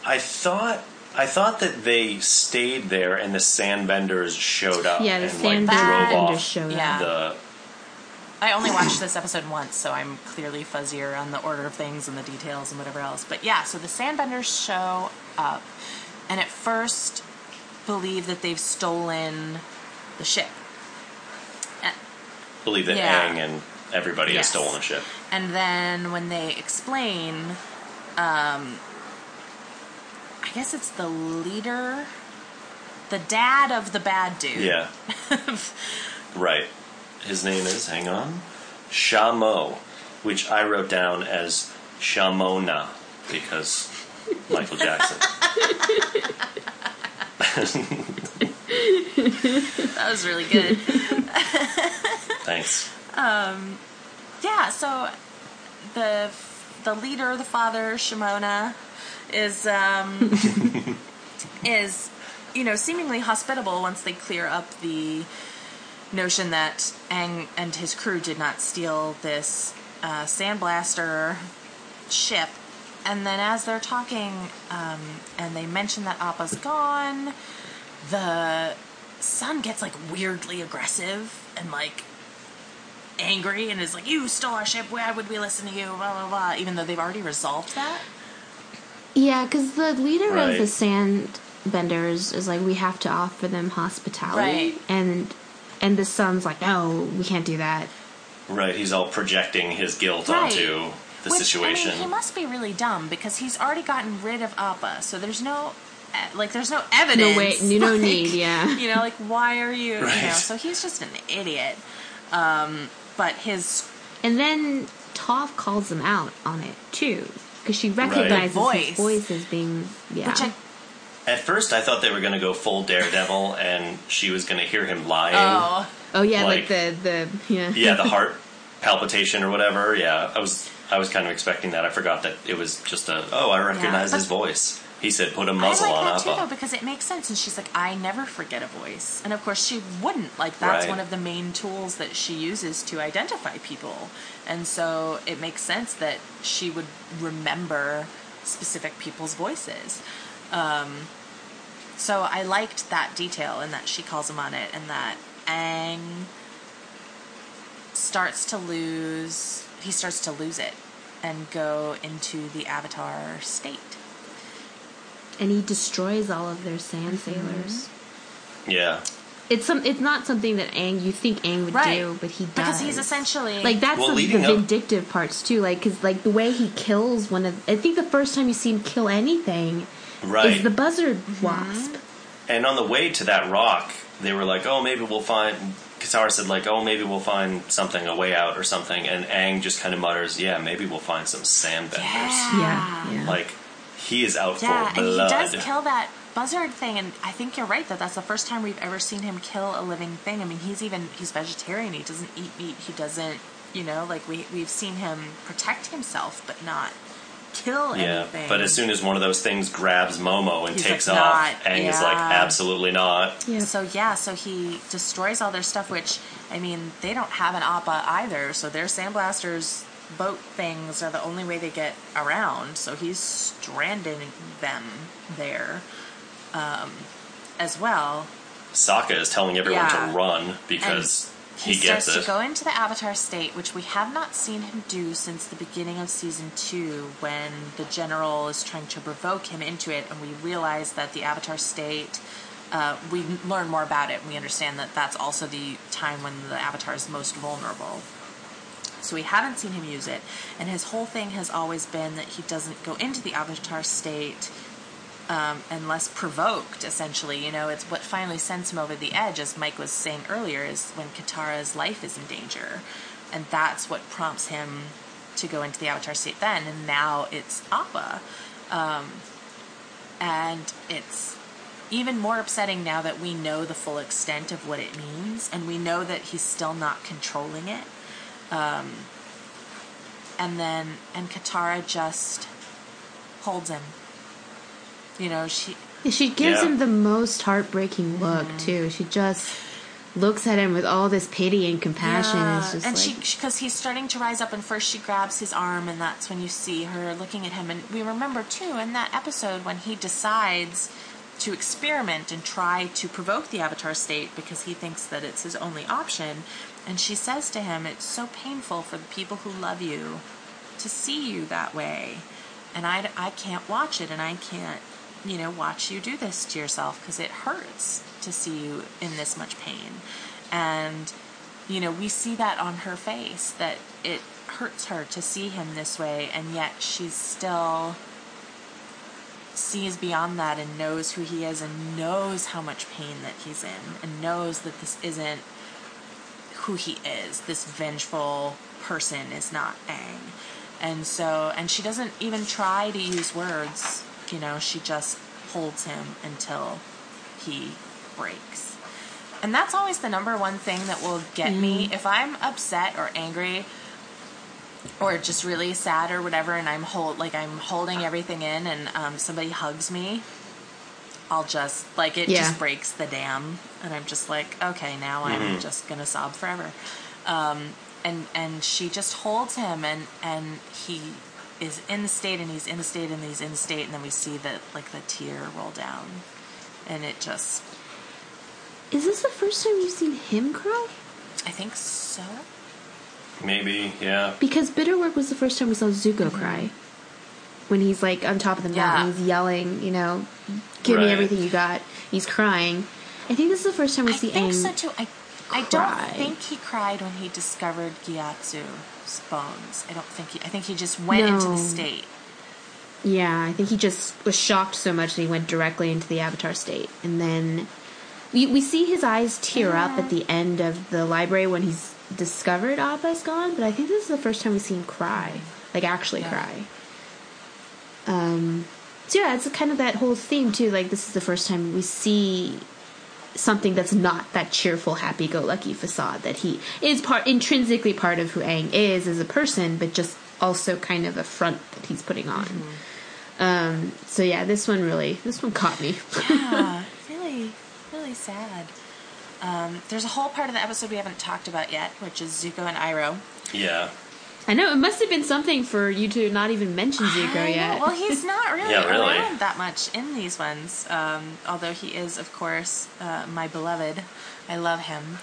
I thought I thought that they stayed there and the sandbenders showed up yeah, the and sand like drove off showed up. the I only watched this episode once, so I'm clearly fuzzier on the order of things and the details and whatever else. But yeah, so the Sandbenders show up, and at first believe that they've stolen the ship. Believe that Yeah. Aang and everybody Yes. has stolen a ship. And then when they explain, um, I guess it's the leader, the dad of the bad dude. Yeah. <laughs> right. His name is, hang on, Shamo, which I wrote down as Shamona because Michael Jackson. <laughs> That was really good. <laughs> Thanks. Um, yeah, so the the leader, the father, Shimona, is um, <laughs> is you know seemingly hospitable once they clear up the notion that Aang and his crew did not steal this uh, sandblaster ship. And then as they're talking, um, and they mention that Appa's gone, the son gets like weirdly aggressive and like angry and is like, "You stole our ship. Why would we listen to you?" Blah blah blah. Even though they've already resolved that. Yeah, because the leader Right. of the sandbenders is like, we have to offer them hospitality, Right. and and the son's like, no, we can't do that. Right, he's all projecting his guilt Right. onto the Which, situation. I mean, he must be really dumb because he's already gotten rid of Appa, so there's no. eh, Like there's no evidence. No way, you no <laughs> like, need, yeah. You know, like why are you? You know, Right. so he's just an idiot. Um, but his And then Toph calls him out on it too, because she recognizes voice. his voice as being yeah. which I At first, I thought they were going to go full Daredevil, and she was going to hear him lying. oh oh yeah, like, like- the the yeah <laughs> Yeah, the heart palpitation or whatever. Yeah, I was I was kind of expecting that. I forgot that it was just a oh, I recognize but- his voice. He said, "Put a muzzle like on that too though because it makes sense. And she's like, I never forget a voice, and of course she wouldn't. Like that's Right. one of the main tools that she uses to identify people, and so it makes sense that she would remember specific people's voices. Um, so I liked that detail and that she calls him on it, and that Aang starts to lose. He starts to lose it and go into the Avatar state. and he destroys all of their sand Mm-hmm. sailors. Yeah, It's some. It's not something that Aang. you think Aang would Right. do, but he does Because he's essentially like that's Well, the, the leading up- vindictive parts too. Like because like the way he kills one of. I think the first time you see him kill anything right. is the buzzard Mm-hmm. wasp. and on the way to that rock, they were like, "Oh, maybe we'll find." Katara said, "Like, oh, maybe we'll find something, a way out or something." And Aang just kind of mutters, "Yeah, maybe we'll find some sandbenders." Yeah. Yeah, yeah. Like, he is out Yeah, for and he does kill that buzzard thing, and I think you're right that that's the first time we've ever seen him kill a living thing. I mean, he's even he's vegetarian. He doesn't eat meat. He doesn't, you know, like we we've seen him protect himself, but not kill Yeah, anything. but as soon as one of those things grabs Momo and He's takes like, off, "Not, Aang is like, absolutely not. Yeah. So yeah, so he destroys all their stuff, which I mean, they don't have an Appa either, so their sandblasters boat things are the only way they get around. So he's stranding them there um, as well. Sokka is telling everyone Yeah. to run because He, he, gets starts to go into the Avatar state, which we have not seen him do since the beginning of season two, when the general is trying to provoke him into it, and we realize that the Avatar state. Uh, we learn more about it, and we understand that that's also the time when the Avatar is most vulnerable. So we haven't seen him use it, and his whole thing has always been that he doesn't go into the Avatar state um, less provoked, essentially. You know, it's what finally sends him over the edge, as Mike was saying earlier, is when Katara's life is in danger. And that's what prompts him to go into the Avatar state then. And now it's Appa. Um, and it's even more upsetting now that we know the full extent of what it means, and we know that he's still not controlling it. Um, and then, and Katara just holds him. You know, she She gives Yeah. him the most heartbreaking look Mm-hmm. too. She just looks at him with all this pity and compassion. and just and like, she because he's starting to rise up, and first she grabs his arm, and that's when you see her looking at him. And we remember too in that episode when he decides to experiment and try to provoke the Avatar state because he thinks that it's his only option. And she says to him, "It's so painful for the people who love you to see you that way, and I I can't watch it, and I can't." You know, watch you do this to yourself because it hurts to see you in this much pain. And, you know, we see that on her face that it hurts her to see him this way, and yet she's still sees beyond that and knows who he is and knows how much pain that he's in and knows that this isn't who he is. This vengeful person is not Aang. And so, and she doesn't even try to use words, you know, she just holds him until he breaks. And that's always the number one thing that will get me. If I'm upset or angry, or just really sad or whatever and i'm hold like i'm holding everything in and um, somebody hugs me i'll just like it Yeah. just breaks the dam and i'm just like okay now i'm just gonna sob forever um, and and she just holds him and and he is in the state and he's in the state and he's in the state and then we see that like the tear roll down and it just Is this the first time you've seen him cry? i think so Maybe, yeah. Because Bitterwork was the first time we saw Zuko mm-hmm. cry. When he's like on top of the mountain, Yeah. he's yelling, you know, give me everything you got. He's crying. I think this is the first time we I see think Aang. so too. I, I don't think he cried when he discovered Gyatso's bones. I don't think he. I think he just went into the state. Yeah, I think he just was shocked so much that he went directly into the Avatar state. And then we, we see his eyes tear up at the end of the library when he's discovered Appa's gone, but I think this is the first time we see him cry. Like, actually Yeah. cry. Um, so, yeah, it's kind of that whole theme, too. Like, this is the first time we see something that's not that cheerful, happy-go-lucky facade that he is part intrinsically part of who Aang is as a person, but just also kind of a front that he's putting on. Um, so yeah, this one really, this one caught me. Yeah, <laughs> really, really sad. Um, there's a whole part of the episode we haven't talked about yet, which is Zuko and Iroh. Yeah. I know it must have been something for you to not even mention Zuko yet. Well, he's not <laughs> really, Yeah, really. around that much in these ones. Um, although he is, of course, uh, my beloved. I love him.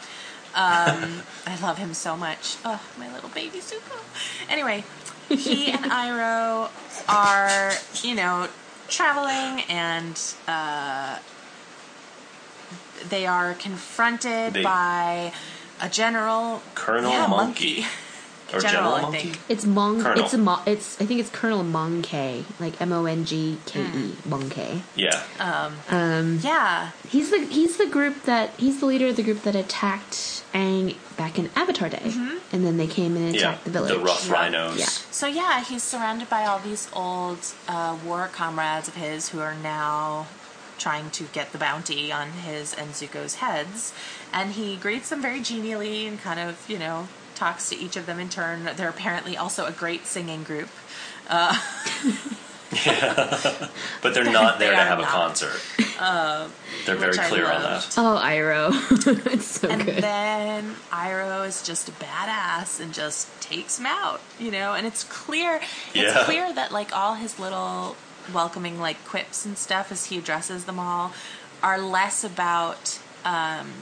Um, <laughs> I love him so much. Oh, my little baby Zuko. Anyway, <laughs> he and Iroh are, you know, traveling and uh, they are confronted They- by a general. Colonel yeah, Monkey. Or General, General I Monkey? think. it's Mong. Colonel. It's a. Mo- it's. I think it's Colonel Mongke, like M O N G K E. Mongke. Yeah. Um, Um, Yeah. he's the he's the group that he's the leader of the group that attacked Aang back in Avatar Day, and then they came in and yeah. attacked the village. The rough Yeah. rhinos. Yeah. So yeah, he's surrounded by all these old uh, war comrades of his who are now trying to get the bounty on his and Zuko's heads, and he greets them very genially and kind of you know talks to each of them in turn. They're apparently also a great singing group. Yeah, <laughs> But they're not there They to are have a not. concert. they're very clear on that. Oh, Iroh, <laughs> it's so And good. then Iroh is just a badass and just takes him out, you know. And it's clear, it's Yeah. clear that like all his little welcoming like quips and stuff as he addresses them all are less about, um,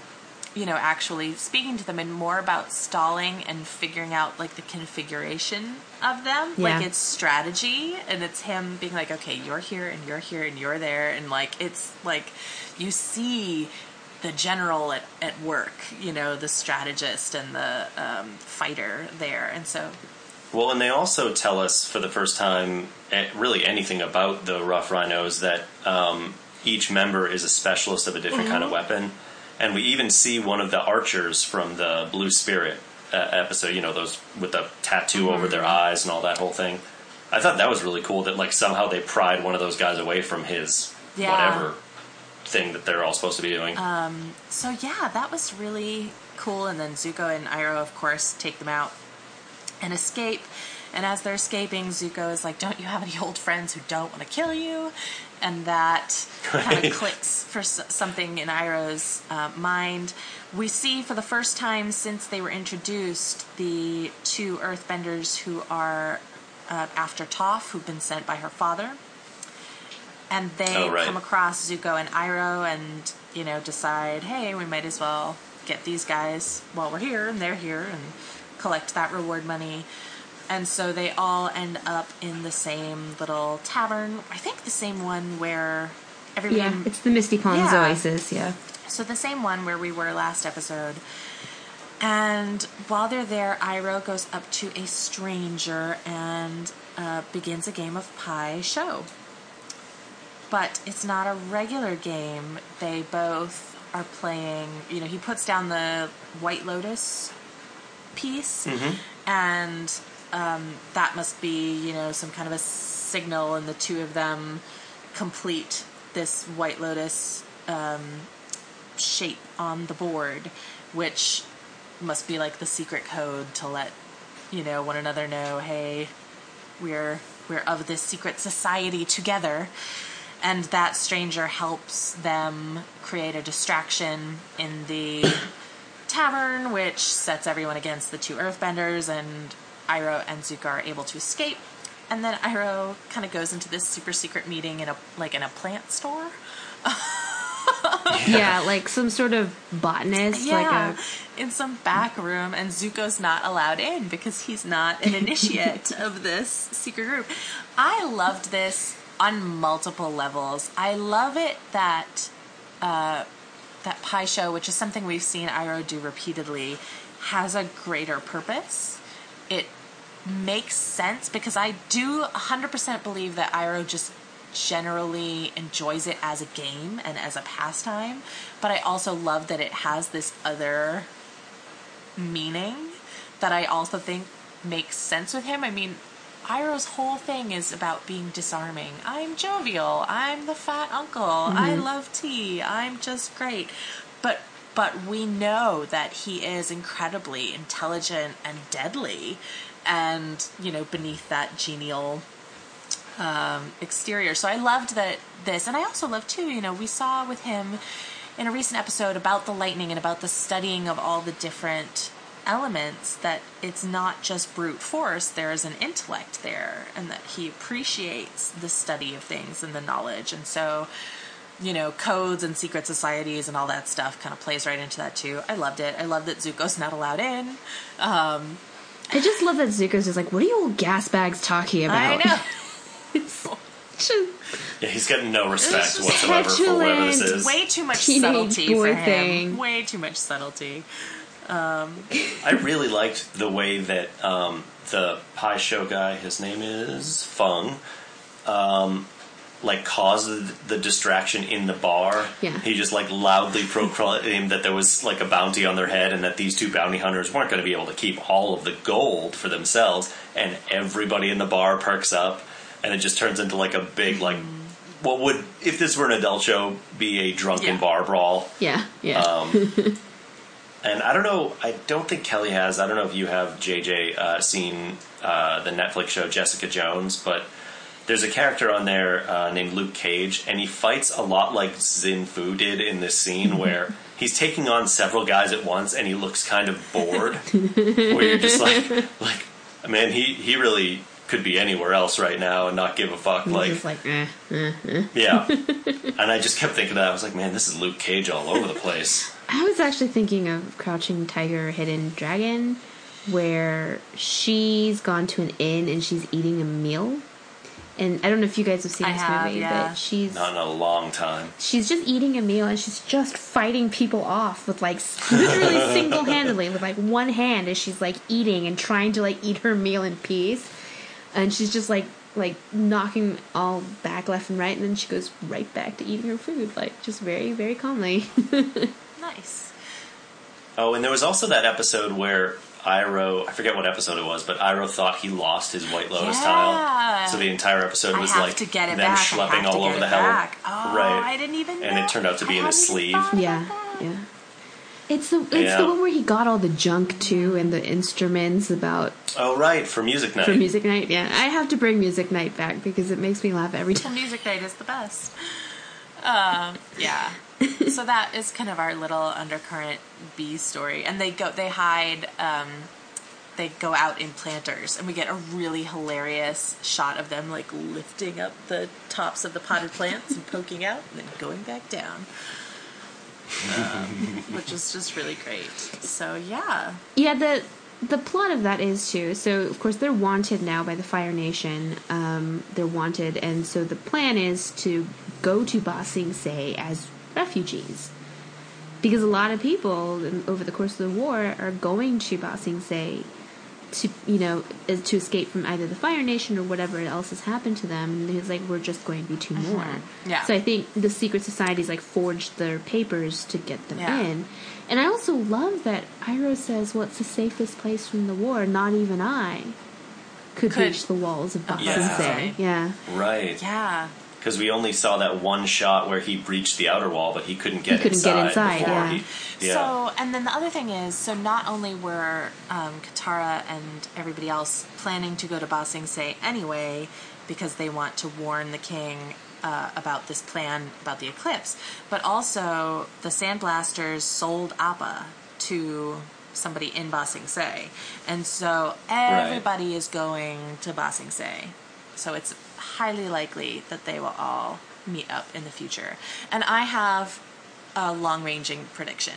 you know, actually speaking to them and more about stalling and figuring out like the configuration of them. Yeah. Like it's strategy and it's him being like, okay, you're here and you're here and you're there, and like it's like you see the general at, at work, you know, the strategist and the um, fighter there. And so, Well, and they also tell us for the first time, eh, really anything about the Rough Rhinos, that um, each member is a specialist of a different kind of weapon. And we even see one of the archers from the Blue Spirit uh, episode, you know, those with the tattoo over their eyes and all that whole thing. I thought that was really cool that, like, somehow they pried one of those guys away from his Yeah. whatever thing that they're all supposed to be doing. so yeah, that was really cool. And then Zuko and Iroh, of course, take them out and escape. And as they're escaping, Zuko is like, "Don't you have any old friends who don't want to kill you?" And that kind of clicks for something in Iroh's uh, mind. We see for the first time since they were introduced the two Earthbenders who are uh, after Toph, who've been sent by her father. And they Oh, right. come across Zuko and Iroh and, you know, decide, hey, we might as well get these guys while we're here and they're here and collect that reward money. And so they all end up in the same little tavern. I think the same one where Everybody Yeah, it's the Misty Palms Yeah. Oasis. Yeah. So the same one where we were last episode. And while they're there, Iroh goes up to a stranger and uh, begins a game of Pai Sho. But it's not a regular game. They both are playing, you know, he puts down the White Lotus piece, and um, that must be, you know, some kind of a signal, and the two of them complete this White Lotus um, shape on the board, which must be like the secret code to let you know one another know, hey, we're we're of this secret society together. And that stranger helps them create a distraction in the tavern, which sets everyone against the two earthbenders, and Iroh and Zuko are able to escape. And then Iroh kind of goes into this super secret meeting in a like in a plant store. yeah, like some sort of botanist, like Yeah, a in some back room, and Zuko's not allowed in because he's not an <laughs> initiate of this secret group. I loved this on multiple levels. I love it that uh, that Pai Sho, which is something we've seen Iroh do repeatedly, has a greater purpose. It makes sense because I do 100% believe that Iroh just generally enjoys it as a game and as a pastime, but I also love that it has this other meaning that I also think makes sense with him. I mean, Iroh's whole thing is about being disarming. I'm jovial. I'm the fat uncle. I mm-hmm. love tea. I'm just great. But but we know that he is incredibly intelligent and deadly and, you know, beneath that genial um, exterior. So I loved that this, and I also love too. You know, we saw with him in a recent episode about the lightning and about the studying of all the different elements that it's not just brute force. There is an intellect there, and that he appreciates the study of things and the knowledge, and so. You know, codes and secret societies and all that stuff kind of plays right into that too. I loved it. I love that Zuko's not allowed in. Um, I just love that Zuko's just like, what are you old gas bags talking about? I know. <laughs> It's just Yeah, he's got no respect It's whatsoever for whoever this petulant, is. way too much Teenage subtlety boy for him. thing. Way too much subtlety. I really liked the way that um, the Pai Sho guy, his name is Fung, um, like caused the, distraction in the bar. Yeah. He just like loudly proclaimed that there was like a bounty on their head and that these two bounty hunters weren't going to be able to keep all of the gold for themselves. And everybody in the bar perks up, and it just turns into like a big like. What would, if this were an adult show, be a drunken Yeah. bar brawl? yeah, yeah. Um, <laughs> and I don't know. I don't think Kelly has. I don't know if you have JJ uh, seen uh, the Netflix show Jessica Jones, but there's a character on there uh, named Luke Cage, and he fights a lot like Xin Fu did in this scene, where he's taking on several guys at once, and he looks kind of bored. where you're just like, <laughs> like, man, he he really could be anywhere else right now and not give a fuck. He's Like, like, eh, eh, eh. yeah. <laughs> And I just kept thinking that I was like, man, this is Luke Cage all over the place. I was actually thinking of Crouching Tiger, Hidden Dragon, where she's gone to an inn and she's eating a meal. And I don't know if you guys have seen I this have, movie, yeah. but she's Not in a long time. she's just eating a meal and she's just fighting people off with like literally <laughs> single handedly with like one hand as she's like eating and trying to like eat her meal in peace. And she's just like like knocking all back left and right and then she goes right back to eating her food, like just very, very calmly. <laughs> Nice. Oh, and there was also that episode where Iroh, I forget what episode it was, but Iroh thought he lost his White Lotus Yeah. tile. So the entire episode was like to get it them back. Schlepping all over the hell. Oh, right. I didn't even And know. it turned out to be I in his sleeve. Yeah, yeah. It's the it's Yeah. the one where he got all the junk too and the instruments about Oh, right, for music night. for music night. Yeah, I have to bring music night back because it makes me laugh every Well, time. music night is the best. <laughs> Um, yeah. <laughs> so that is kind of our little undercurrent B story, and they go, they hide, um, they go out in planters, and we get a really hilarious shot of them like lifting up the tops of the potted plants and poking out, and then going back down. Um, <laughs> which is just really great. So yeah, Yeah, the the plot of that is too. So of course they're wanted now by the Fire Nation. Um, they're wanted, and so the plan is to go to Ba Sing Se as refugees, because a lot of people in- over the course of the war are going to Ba Sing Se to you know to escape from either the Fire Nation or whatever else has happened to them. And he's like, we're just going to be 2 uh-huh. more. Yeah. So I think the secret societies like forged their papers to get them Yeah. in. And I also love that Iroh says, "Well, it's the safest place from the war. Not even I could, Could- reach the walls of Ba Sing Se." Yeah, Right. Yeah. Because we only saw that one shot where he breached the outer wall, but he couldn't get he couldn't get inside. inside, yeah. He, yeah. So, and then the other thing is, so not only were um, Katara and everybody else planning to go to Ba Sing Se anyway, because they want to warn the king uh, about this plan about the eclipse, but also the Sandblasters sold Appa to somebody in Ba Sing Se, and so everybody is going to Ba Sing Se. So it's highly likely that they will all meet up in the future. And I have a long ranging prediction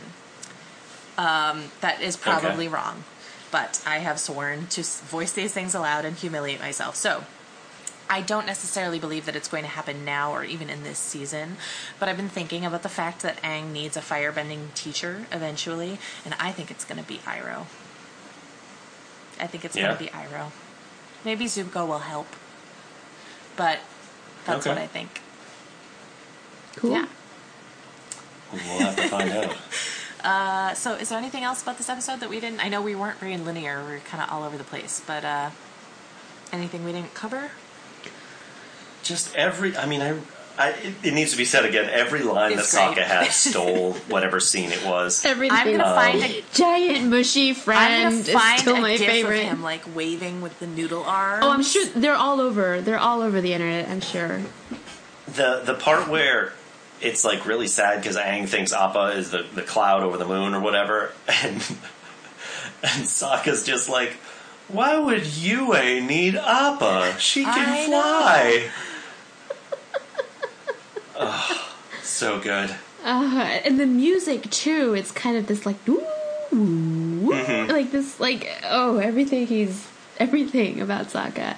um, that is probably Okay. wrong, but I have sworn to voice these things aloud and humiliate myself. So I don't necessarily believe that it's going to happen now or even in this season, but I've been thinking about the fact that Aang needs a firebending teacher eventually, and I think it's going to be Iroh. I think it's Yeah. going to be Iroh. Maybe Zuko will help, but that's Okay. what I think. cool. Yeah. We'll have to find out. <laughs> Uh, so, is there anything else about this episode that we didn't? I know we weren't very linear; we were kind of all over the place. But uh, anything we didn't cover? Just every. I mean, I. I it, it needs to be said again. Every line It's that great. Sokka has <laughs> stole whatever scene it was. Everything. I'm gonna um, find a. giant mushy I'm friend gonna is find still a my gif favorite. of him like waving with the noodle arm. Oh, I'm sure they're all over. They're all over the internet. I'm sure. The the part where it's like really sad because Aang thinks Appa is the, the cloud over the moon or whatever, <laughs> and and Sokka's just like, why would Yue need Appa? She can I fly. Oh, so good. Uh, and the music too. It's kind of this like, Mm-hmm. like this, like oh, everything he's everything about Sokka,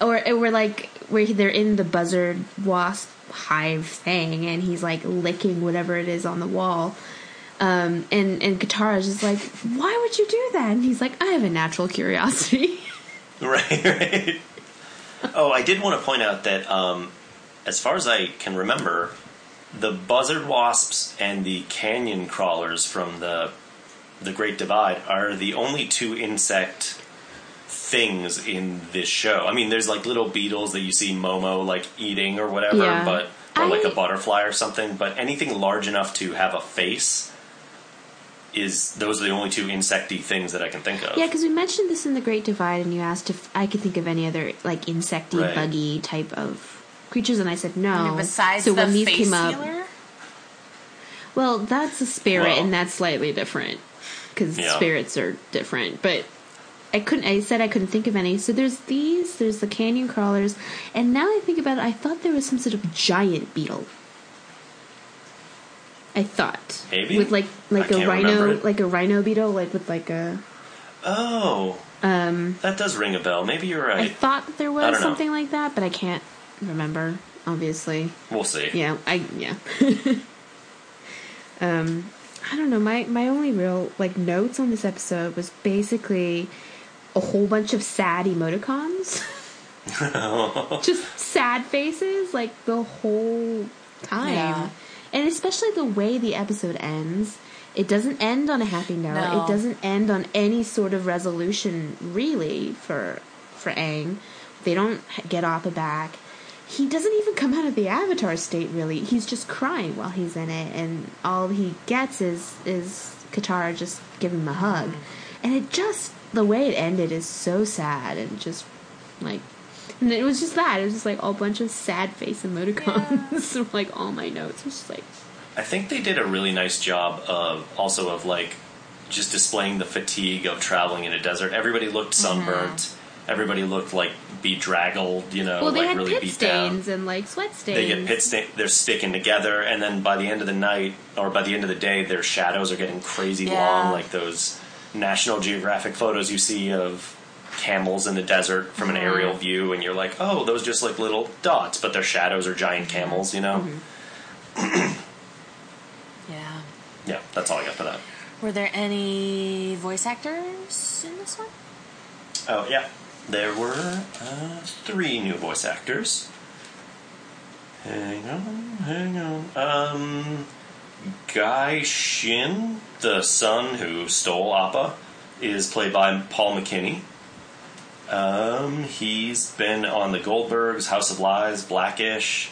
or or we're like where they're in the buzzard wasp hive thing, and he's like licking whatever it is on the wall. Um, and and Katara's just like, why would you do that? And he's like, I have a natural curiosity. <laughs> Right, right. Oh, I did want to point out that, um, as far as I can remember, the buzzard wasps and the canyon crawlers from the the Great Divide are the only two insect things in this show. I mean, there's like little beetles that you see Momo like eating or whatever, Yeah. but or like a butterfly or something. But anything large enough to have a face is those are the only two insecty things that I can think of. Yeah, because we mentioned this in the Great Divide, and you asked if I could think of any other like insecty, Right. buggy type of creatures, and I said no. I mean, besides so the when these face came up, healer? well, that's a spirit, Well- and that's slightly different because Yeah. spirits are different. But I couldn't. I said I couldn't think of any. So there's these. There's the canyon crawlers, and now I think about it, I thought there was some sort of giant beetle. I thought Maybe? with like like I a can't remember rhino, it. like a rhino beetle, like with like a. Oh, Um, that does ring a bell. Maybe you're right. I right. thought that there was don't know. something like that, but I can't remember. Obviously, We'll see. yeah, I yeah. <laughs> um, I don't know. My my only real like notes on this episode was basically a whole bunch of sad emoticons, <laughs> <laughs> just sad faces, like the whole time, Yeah. and especially the way the episode ends. It doesn't end on a happy note. No. It doesn't end on any sort of resolution, really, for for Aang. They don't get Appa back. He doesn't even come out of the Avatar state. Really, he's just crying while he's in it, and all he gets is is Katara just give him a hug, and it just the way it ended is so sad and just like. And it was just that. It was just like all bunch of sad face emoticons. like all my notes. It was just like, I think they did a really nice job of also of like just displaying the fatigue of traveling in a desert. Everybody looked Mm-hmm. Sunburnt. Everybody looked like bedraggled. You know, well, they like had really pit beat down. stains and like sweat stains. They get pit stain. They're sticking together, and then by the end of the night, or by the end of the day, their shadows are getting crazy Yeah. long, like those National Geographic photos you see of camels in the desert from an mm-hmm. aerial view, and you're like, oh, those just like little dots, but their shadows are giant camels, you know? Mm-hmm. <clears throat> Yeah. Yeah, that's all I got for that. Were there any voice actors in this one? Oh, yeah. There were uh, three new voice actors. Hang on, hang on. Um, Ghashiun, the son who stole Appa, is played by Paul McKinney. Um, he's been on The Goldbergs, House of Lies, Blackish,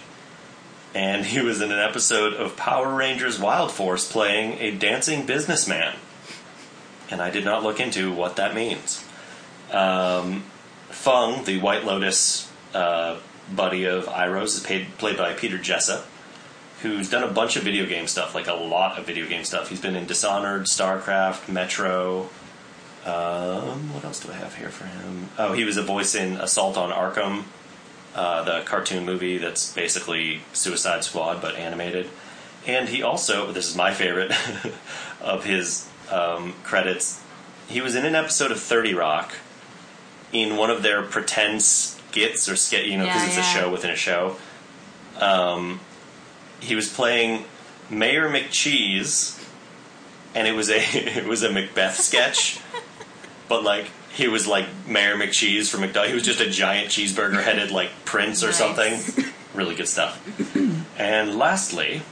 and he was in an episode of Power Rangers Wild Force playing a dancing businessman. And I did not look into what that means. Um, Fung, the White Lotus uh, buddy of Iroh's, is paid, played by Peter Jessop, who's done a bunch of video game stuff, like a lot of video game stuff. He's been in Dishonored, StarCraft, Metro. Um, what else do I have here for him? Oh, he was a voice in Assault on Arkham, uh, the cartoon movie that's basically Suicide Squad but animated. And he also, this is my favorite <laughs> of his um, credits, he was in an episode of 30 Rock in one of their pretend skits or skit, you know, because Yeah, it's yeah. a show within a show. Um, he was playing Mayor McCheese, and it was a <laughs> it was a Macbeth sketch, <laughs> but like he was like Mayor McCheese from McDonald's. He was just a giant cheeseburger headed like prince or Nice. something. <laughs> Really good stuff. and lastly,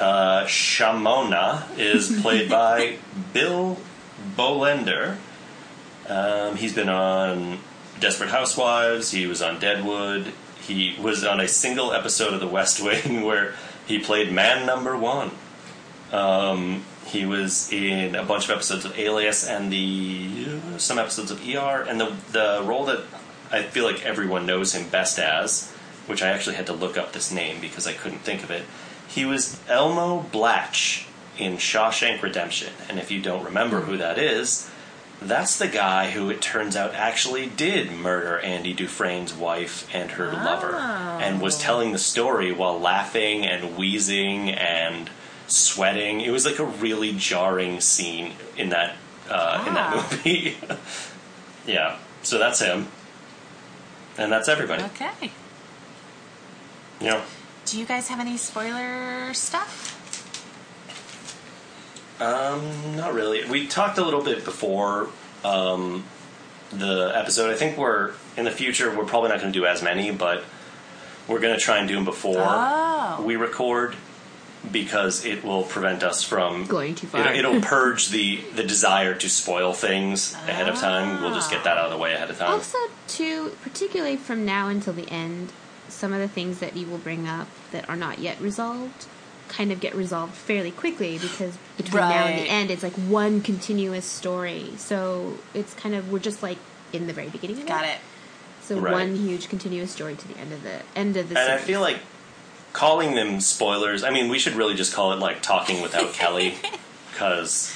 uh, Shamona is played by Bill Bolender. Um, he's been on Desperate Housewives. He was on Deadwood. He was on a single episode of The West Wing <laughs> where he played man number one. Um, he was in a bunch of episodes of Alias and the some episodes of ER, and the the role that I feel like everyone knows him best as, which I actually had to look up this name because I couldn't think of it. He was Elmo Blatch in Shawshank Redemption, and if you don't remember who that is, that's the guy who it turns out actually did murder Andy Dufresne's wife and her lover, and was telling the story while laughing and wheezing and sweating. It was like a really jarring scene in that uh, in that Ah. movie. <laughs> yeah, so that's him, and that's everybody. Okay. Know, Do you guys have any spoiler stuff? Um, not really. We talked a little bit before um, the episode. I think we're in the future. We're probably not going to do as many, but we're going to try and do them before Oh. we record because it will prevent us from Going too far. It, it'll <laughs> purge the the desire to spoil things ahead of time. We'll just get that out of the way ahead of time. Also, too, particularly from now until the end, some of the things that you will bring up that are not yet resolved kind of get resolved fairly quickly because between now and the end, it's like one continuous story. So it's kind of we're just like in the very beginning of Got it. So Right. one huge continuous story to the end of the end of the. And I feel like calling them spoilers. I mean, we should really just call it like talking without <laughs> Kelly, because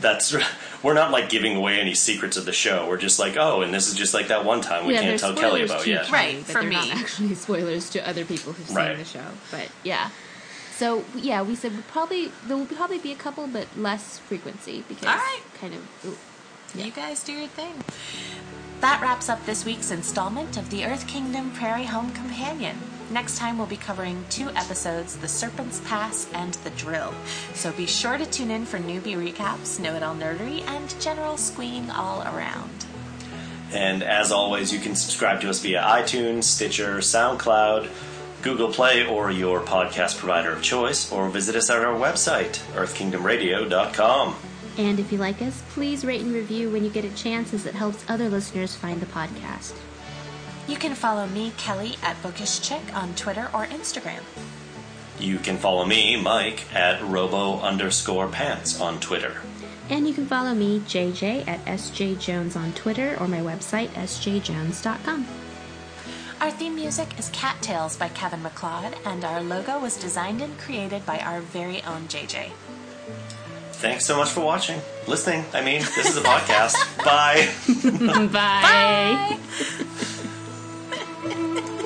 that's we're not like giving away any secrets of the show. We're just like, oh, and this is just like that one time we yeah, can't tell Kelly about to yet. Kelly, Right, but for they're me. not actually spoilers to other people who've Right. seen the show. But yeah, so yeah, we said we probably there will probably be a couple, but less frequency because All right. kind of. ooh. You guys do your thing. That wraps up this week's installment of the Earth Kingdom Prairie Home Companion. Next time, we'll be covering two episodes The Serpent's Pass and The Drill. So be sure to tune in for newbie recaps, know it all nerdery, and general squeeing all around. And as always, you can subscribe to us via iTunes, Stitcher, SoundCloud, Google Play, or your podcast provider of choice, or visit us at our website, earthkingdomradio.com. And if you like us, please rate and review when you get a chance, as it helps other listeners find the podcast. You can follow me, Kelly, at Bookish Chick on Twitter or Instagram. You can follow me, Mike, at robo underscore pants on Twitter. And you can follow me, JJ, at SJJones on Twitter or my website, sjjones.com. Our theme music is Cattails by Kevin MacLeod, and our logo was designed and created by our very own JJ. Thanks so much for watching, listening. I mean, this is a podcast. <laughs> Bye. Bye. <laughs> <laughs> Bye.